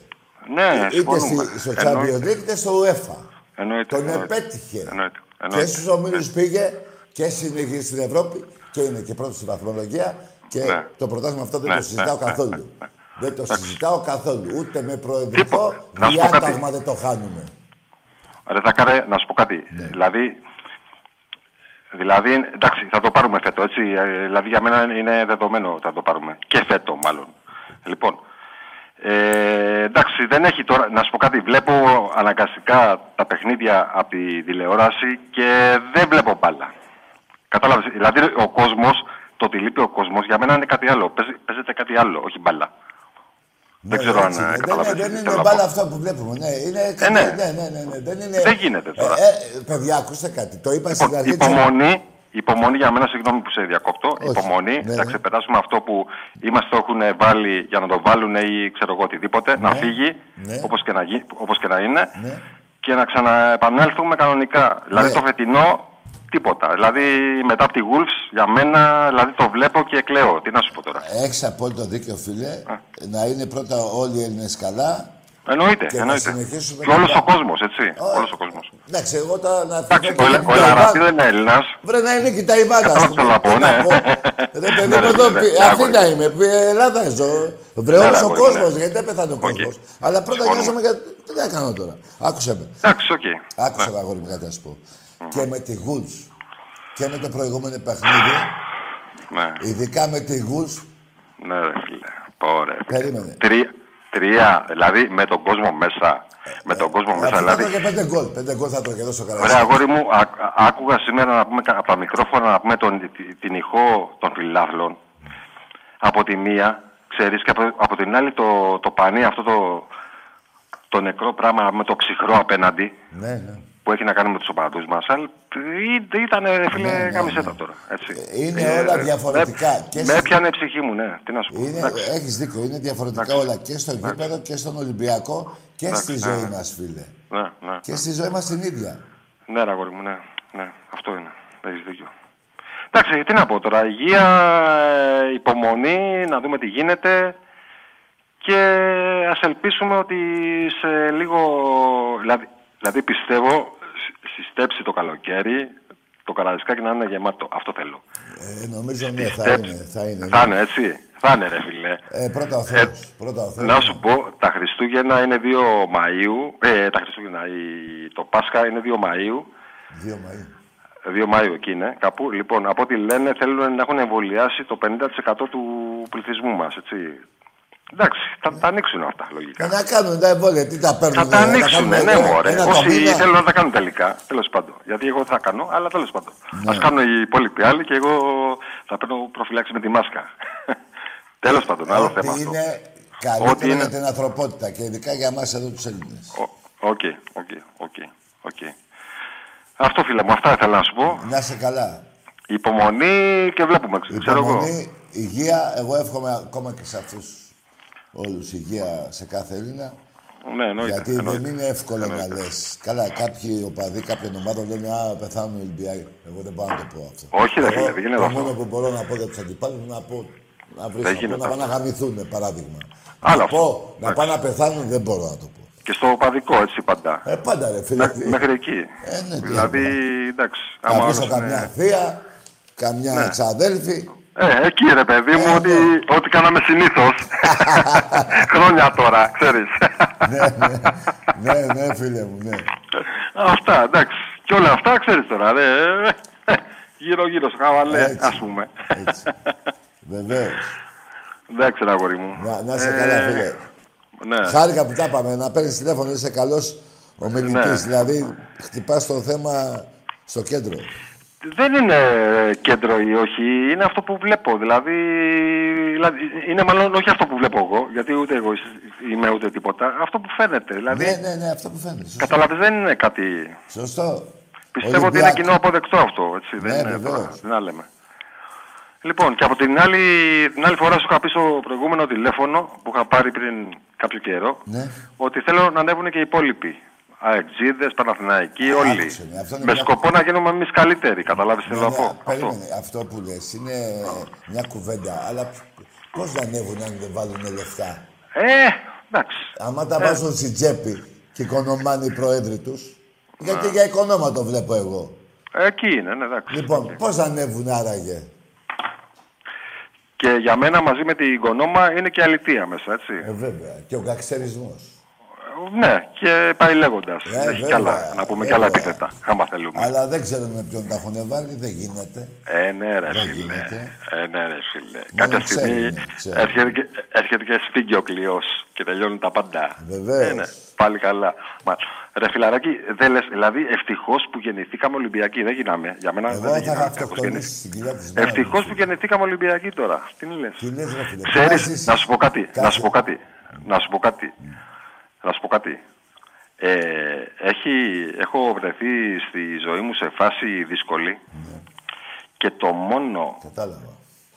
Ναι, είτε συμφωνούμε. στη, στο Εννοείται. Champions League είτε στο UEFA. Εννοείται. Τον εννοείται. επέτυχε. Εννοείται. Και εννοείται. στους ομίλους πήγε και συνεχίζει στην Ευρώπη και είναι και πρώτος στη βαθμολογία και Ναι. το πρωτάθλημα αυτό δεν Ναι, το συζητάω ναι, ναι, καθόλου. Δεν το συζητάω καθόλου. Ούτε με προεδρικό Τίποτα. Να σου πω κάτι. διάταγμα δεν το χάνουμε. Ρε Ζακάρε, να σου πω κάτι. Ναι. Δηλαδή, δηλαδή, εντάξει, θα το πάρουμε φέτο, έτσι. Ε, Δηλαδή, για μένα είναι δεδομένο ότι θα το πάρουμε. Και φέτο, μάλλον. Λοιπόν, ε, εντάξει, δεν έχει τώρα... Να σου πω κάτι. Βλέπω αναγκαστικά τα παιχνίδια από τη τηλεόραση και δεν βλέπω μπάλα. Κατάλαβες; Δηλαδή, ο κόσμος, το ότι λείπει ο κόσμος, για μένα είναι κάτι άλλο. Παίζει, παίζεται κάτι άλλο, όχι μπάλα. Δεν ξέρω αν Ναι, Έτσι ε, είναι. καταλαβαίνεις Δεν, τι δεν θέλω είναι να μπάλα πω. αυτό που βλέπουμε. Ναι, είναι Ε, κάτι- ναι. ναι, ναι, ναι, ναι. Δεν, είναι... Δεν γίνεται τώρα. Ε, ε, παιδιά, ακούστε κάτι. Το είπα στην αρχή. της- Υπομονή, υπομονή για μένα, συγγνώμη που σε διακόπτω. Όχι. Υπομονή, Ναι, να ναι. ξεπεράσουμε αυτό που ή μας το έχουν βάλει για να το βάλουν ή ξέρω εγώ οτιδήποτε, να Ναι. φύγει Ναι. όπως, και να, γι- όπως και να είναι Ναι. και να ξαναεπανέλθουμε κανονικά. Δηλαδή Ναι. το φετινό τίποτα. Δηλαδή μετά από τη Wolves για μένα δηλαδή το βλέπω και κλαίω. Τι να σου πω τώρα. Έχεις απόλυτο δίκιο, φίλε. Να είναι πρώτα όλοι οι Έλληνες καλά. Εννοείται, Και να εννοείται. συνεχίσουμε Και όλος μετά. ο κόσμος, έτσι. Ω, Όλος ο κόσμος. Εντάξει, εγώ τώρα να Εντάξει, θυμηθώ ο, και Ελ- την ο Ελαραμπή Ταϊβάν. δεν είναι Έλληνας. Βρε να είναι και η Ταϊβάν, ας Κατάλαβες πούμε. τι να πω, Τι να ναι. πω. Ρε παιδί Ναι, μου, ναι, εδώ ναι, πι- ναι, Αθήνα άκουσα. είμαι, πι- Ελλάδα ζω. Βρε Ναι, όλος ναι, ο αγόρι, κόσμος, ναι. γιατί δεν πεθάνε ο κόσμος. Αλλά πρώτα Συμφωνούμε. νοιάζομαι για... Τι να κάνω τώρα. Άκουσε με. Εντάξει, οκ. Άκουσα τα αγόρι μου κάτι να σου πω. Και με τη Γουλς και με το προηγούμενο παιχνίδι, Ναι. ειδικά με τη Γουλς, Ναι, ρε φίλε. Πόρε. περίμενε. Τρία, τρία, δηλαδή με τον κόσμο μέσα. Με τον κόσμο μέσα, Αφού θα δηλαδή. τρώγε πέντε γκολ. Πέντε γκολ θα τρώγε εδώ στο Ωραία, καρασί. αγόρι μου, α, α- άκουγα σήμερα να πούμε, κα- από τα μικρόφωνα να πούμε τον, τη- την ηχό των φιλάθλων. Από τη μία, ξέρεις, και από, από την άλλη το, το πανί, αυτό το, το νεκρό πράγμα με το ψυχρό απέναντι. Ναι, ναι. Που έχει να κάνει με του οπαδού μα. Ήταν, φίλε, Ναι, ναι, γαμισέτα τώρα. Έτσι. Είναι Ε, όλα με- διαφορετικά. Και Με στη- έπιανε η ψυχή μου, ναι. Τι να σου πω. Είναι, Εντάξει. έχεις δίκιο, είναι διαφορετικά Εντάξει. όλα και στο γήπεδο και στον Ολυμπιακό και Εντάξει, στη ναι, ζωή ναι. μας, φίλε. Ναι, ναι. Και στη ζωή μας την ίδια. Ναι, ρε αγόρι μου, ναι. ναι. Αυτό είναι. Έχεις δίκιο. Εντάξει, τι να πω τώρα. Υγεία, ε, υπομονή, να δούμε τι γίνεται. Και ας ελπίσουμε ότι σε λίγο... Δηλαδή, δηλαδή πιστεύω σ- συστέψει το καλοκαίρι το καραϊσκάκι να είναι γεμάτο. Αυτό θέλω. Ε, νομίζω ναι, θα Πιστέψει. είναι. Θα είναι, Θα είναι έτσι. Θα είναι ρε φίλε. Ε, πρώτα ο Θεός. πρώτα ο Θεός. Να σου πω, τα Χριστούγεννα είναι 2 Μαΐου. Ε, τα Χριστούγεννα, η- το Πάσχα είναι 2 Μαΐου. 2 Μαΐου. 2 Μαΐου εκεί είναι, κάπου. Λοιπόν, από ό,τι λένε θέλουν να έχουν εμβολιάσει το 50% του πληθυσμού μας, έτσι. Εντάξει, θα τα ανοίξουν αυτά, λογικά. Ε, να κάνουν τα εμβόλια, τι τα παίρνουν. Θα τα ανοίξουν, κάνουν, ναι, ε, μωρέ. ένα το Όσοι μήνα. θέλουν να τα κάνουν τελικά, τέλος πάντων. Γιατί εγώ δεν θα κάνω, αλλά τέλος πάντων. Ναι. Α κάνουν οι υπόλοιποι άλλοι και εγώ θα παίρνω προφυλάξει με τη μάσκα. τέλος πάντων, άλλο θέμα Ότι αυτό. είναι Ό,τι καλύτερο είναι- για την ανθρωπότητα και ειδικά για εμάς εδώ τους Έλληνες. OK, OK, OK, OK. Αυτό φίλε μου, αυτά ήθελα να σου πω. Να είσαι καλά. Υπομονή και βλέπουμε, ξέρω εγώ. Υπομονή, υγεία, εγώ εύχομαι ακόμα και σε αυτούς όλους υγεία σε κάθε Έλληνα. Ναι, εννοείται. Γιατί εννοείται. δεν είναι εύκολο να λες. Καλά, κάποιοι οπαδοί κάποιων ομάδων λένε Α, πεθάνουν οι Ολυμπιακοί. Εγώ δεν μπορώ να το πω αυτό. Όχι, ρε Εγώ, φίλε, δεν γίνεται Το αυτό. μόνο που μπορώ να πω για τους αντιπάλους είναι να πω. Να βρίσω, Δεν να, πω, γίνεται να πάνε να αυτό. γαμηθούν, παράδειγμα. Άλλο να αυτό. πω, να πάνε να πεθάνουν δεν μπορώ να το πω. Και στο παδικό, έτσι πάντα. Ε, πάντα ρε φίλε. Μέ- Μέχρι εκεί. Ε, ναι, τι δηλαδή, εντάξει. Να άμα βρίσω άλλος καμιά είναι- θεία, καμιά Ναι. Ξαδέλφη. Ε, εκεί ρε παιδί μου, ότι, ό,τι κάναμε συνήθως. Χρόνια τώρα, ξέρεις. ναι, ναι, ναι, ναι, φίλε μου, ναι. αυτά, εντάξει. Και όλα αυτά ξέρεις τώρα. Ρε. Γύρω-γύρω στο χαβαλέ, Έτσι. ας πούμε. Βεβαίως. εντάξει, ρε αγόρι μου. Να, να είσαι Ε, καλά, φίλε. Ναι. Χάρηκα που τα είπαμε. Να παίρνεις τηλέφωνο, είσαι καλός ομιλητής. Ναι. Δηλαδή, χτυπάς το θέμα στο κέντρο. Δεν είναι κέντρο ή όχι, είναι αυτό που βλέπω. Δηλαδή, δηλαδή, είναι μάλλον όχι αυτό που βλέπω εγώ, γιατί ούτε εγώ είμαι ούτε τίποτα. Αυτό που φαίνεται. Δηλαδή, Ναι, ναι, ναι, αυτό που φαίνεται. Σωστό. καταλάβεις, δεν είναι κάτι... Σωστό. Πιστεύω ότι είναι Ολυμπιακ- κοινό αποδεκτό αυτό, έτσι. Ναι, δεν είναι βεβαίως. τώρα, τι να λέμε. Λοιπόν, και από την άλλη, την άλλη φορά σου είχα πει στο προηγούμενο τηλέφωνο που είχα πάρει πριν κάποιο καιρό, Ναι. ότι θέλω να ανέβουν και οι υπόλοιποι. Αεξίδες, Παναθηναϊκοί, όλοι. άκουσε με, αυτό είναι Με μια- σκοπό να γίνουμε εμείς καλύτεροι. Καταλάβεις τι Ναι, θέλω να ναι, πω. Αυτό. περίμενε. Αυτό που λες είναι μια κουβέντα. Αλλά πώς να ανέβουν αν δεν βάλουν λεφτά; Ε, εντάξει. Άμα τα Ε. βάζουν στην τσέπη και οικονομάνε οι πρόεδροι τους. Ναι. Γιατί για οικονόμα το βλέπω εγώ. Εκεί είναι, ναι, εντάξει. Λοιπόν, πώς θα ανέβουν άραγε; Και για μένα μαζί με την οικονόμα είναι και αλητία μέσα, έτσι. Ε, βέβαια. Και ο καξερισμός. Ναι, και πάει λέγοντας. Ε, Έχει βέβαια, κι άλλα, να πούμε κι άλλα βέβαια. επίθετα, άμα θέλουμε. Αλλά δεν ξέρουμε ποιον τα έχουν βάλει, δεν γίνεται. Ε, ναι, ρε Δεν φίλε. γίνεται. Ε, ναι, ρε φίλε. Μόνο Κάποια στιγμή ξέρουμε, ξέρουμε. έρχεται και, έρχεται και σφίγγει ο κλειός και τελειώνουν τα πάντα. Βεβαίως. Ε, ναι, πάλι καλά. Μα, ρε φιλαράκι, δεν λες, δηλαδή ευτυχώς που γεννηθήκαμε Ολυμπιακοί. Δεν γίναμε. Για μένα Εγώ δεν θα γίναμε. είχα αυτοκτονήσει στην κοιλιά της μάνα. Ευτυχώς που γεννηθήκαμε Ολυμπιακοί τώρα. Τι λες; Τι λες, ρε φίλε. Ξέρεις, Βάζεις- να σου πω κάτι, να Κάθε- σου πω κάτι, να σου πω κάτι, να σου πω κάτι. Ε, έχει, έχω βρεθεί στη ζωή μου σε φάση δύσκολη και το μόνο Κατάλαβα.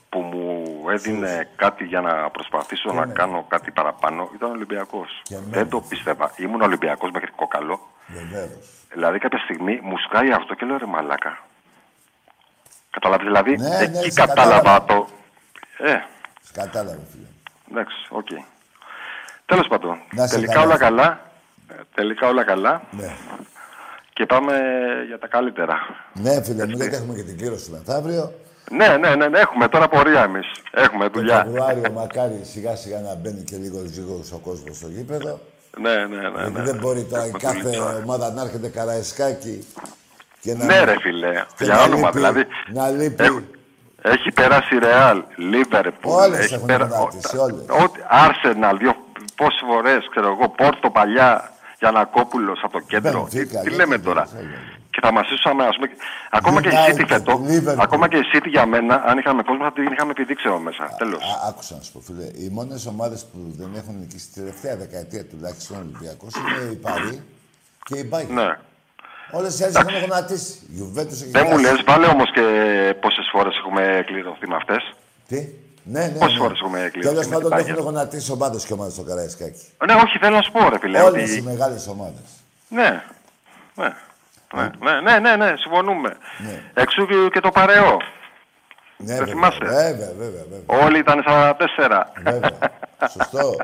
που μου έδινε κάτι για να προσπαθήσω να κάνω κάτι παραπάνω ήταν ο Ολυμπιακός. Δεν το πίστευα. Ήμουν Ολυμπιακός μέχρι κόκαλο. Βεβαίως. Δηλαδή κάποια στιγμή μου σκάει αυτό και λέω ρε μαλάκα. Καταλάβεις, δηλαδή Ναι, ναι, εκεί σε κατάλαβα κατάλαβα. το... Ε, Κατάλαβα, φίλε. Εντάξει, οκ. Τέλος πάντων, Να είσαι τελικά καλά. όλα καλά. Ε, Τελικά όλα καλά. Ναι. Και πάμε για τα καλύτερα. Ναι, φίλε μου, γιατί έχουμε και την κλήρωση μεθαύριο. Ναι, ναι, ναι, ναι, έχουμε τώρα πορεία εμείς. Έχουμε Το δουλειά. Φεβρουάριο μακάρι σιγά σιγά να μπαίνει και λίγο λίγο ο κόσμος στο γήπεδο. Ναι, ναι, ναι. Γιατί ναι. δεν μπορεί τώρα η Έχουμε κάθε δουλειά. ομάδα να έρχεται καραϊσκάκι και να. Ναι, ρε φίλε. και Για να όνομα, λείπει- δηλαδή. Να λείπει. Έχουν- Έχει περάσει Ρεάλ, Λίβερπουλ. Όλες έχει έχουν περα- περάσει, ο- όλες. Ό,τι- Άρσεναλ, δύο πόσες φορές, ξέρω εγώ, Πόρτο παλιά, Γιανακόπουλος από το κέντρο. Τι, Μπενφίκα, τι ναι, λέμε ναι, τώρα; ναι, ναι. Και θα μας ήσαμε, ας πούμε. Ακόμα και η City United, φέτο. Liverpool. Ακόμα και η City για μένα, αν είχαμε κόσμο, θα την είχαμε επιδείξει μέσα. Τέλος. Α, άκουσα να σου πω, φίλε. Οι μόνες ομάδες που δεν έχουν νικήσει τη τελευταία δεκαετία τουλάχιστον Ολυμπιακός είναι η Παρή και η Μπάγκερ. Ναι. Όλες οι άλλες έχουν γονατίσει. Η Γιουβέντους έχει Δεν μου χάσει. λες, βάλε όμως και πόσες φορές έχουμε κληρωθεί με αυτές. Τι; Ναι, ναι. Πόσες ναι. φορές έχουμε κληρωθεί Τέλος με πάντων την έχουν Bayern. γονατίσει ομάδες και ομάδες στο Καραϊσκάκι. Ναι, όχι, θέλω να σου πω, ρε φίλε, Όλες οι ότι... μεγάλες ομάδες. Ναι. Ναι. Ναι, ναι, ναι, ναι, ναι, συμφωνούμε. Ναι. Εξού και- και το παρεό. Ναι, Δεν βέβαια, θυμάσαι; Βέβαια, βέβαια, βέβαια. Όλοι ήταν 44. Βέβαια. Σωστό.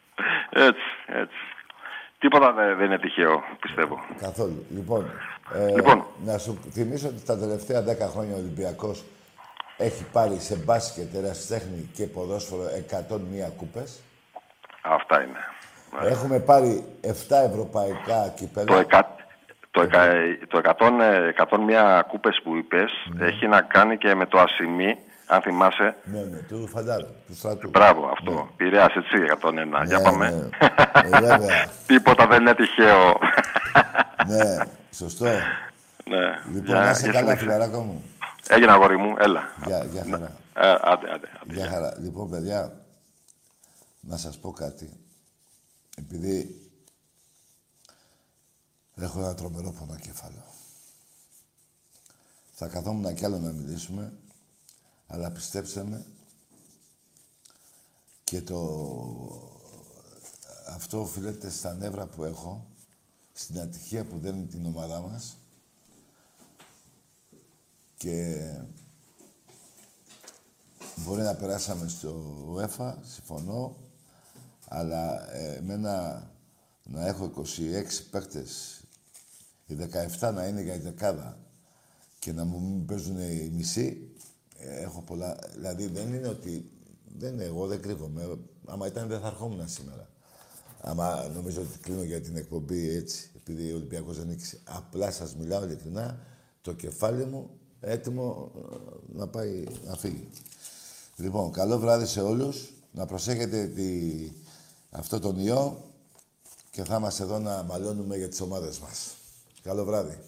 Έτσι, έτσι. Τίποτα δεν, δεν είναι τυχαίο, πιστεύω. Καθόλου. Λοιπόν, ε, Λοιπόν. να σου θυμίσω ότι τα τελευταία 10 χρόνια ο Ολυμπιακός έχει πάρει σε μπάσκετ, ερασιτέχνη και ποδόσφαιρο 101 κούπες. Αυτά είναι. Έχουμε πάρει 7 ευρωπαϊκά Το, κύπελα. εκα, το, εκα, το 100, ε, 101 κούπες που είπες Ναι. έχει να κάνει και με το ασημί, αν θυμάσαι. Ναι, ναι, του φαντάρου, του στρατού. Μπράβο, αυτό. Πειραιάς, έτσι, 101. Για Ναι, πάμε. ναι. Ε, βέβαια. Τίποτα δεν είναι τυχαίο. ναι, σωστό. ναι. Λοιπόν, Για- να είσαι για καλά, συνέχισε. φιλαράκο μου. Έγινε αγόρι μου, έλα. Γεια, γεια χαρά. Ε, άντε, άντε. Γεια χαρά. Λοιπόν, παιδιά, να σας πω κάτι. Επειδή έχω ένα τρομερό πονοκέφαλο. Θα καθόμουν κι άλλο να μιλήσουμε, αλλά πιστέψτε με, και το... Αυτό οφείλεται στα νεύρα που έχω, στην ατυχία που δένει την ομάδα μας και Μπορεί να περάσαμε στο UEFA, συμφωνώ, αλλά ε, εμένα να έχω 26 παίκτες, οι 17 να είναι για η δεκάδα και να μου μην παίζουν οι μισοί, ε, έχω πολλά. Δηλαδή δεν είναι ότι. Δεν είναι εγώ, δεν κρύβομαι. Άμα ήταν δεν θα ερχόμουν σήμερα. Άμα νομίζω ότι κλείνω για την εκπομπή έτσι, επειδή ο Ολυμπιακός δεν νίκησε. Απλά σας μιλάω ειλικρινά, το κεφάλι μου έτοιμο ε, να πάει να φύγει. Λοιπόν, καλό βράδυ σε όλους. Να προσέχετε τη... αυτό τον ιό και θα είμαστε εδώ να μαλώνουμε για τις ομάδες μας. Καλό βράδυ.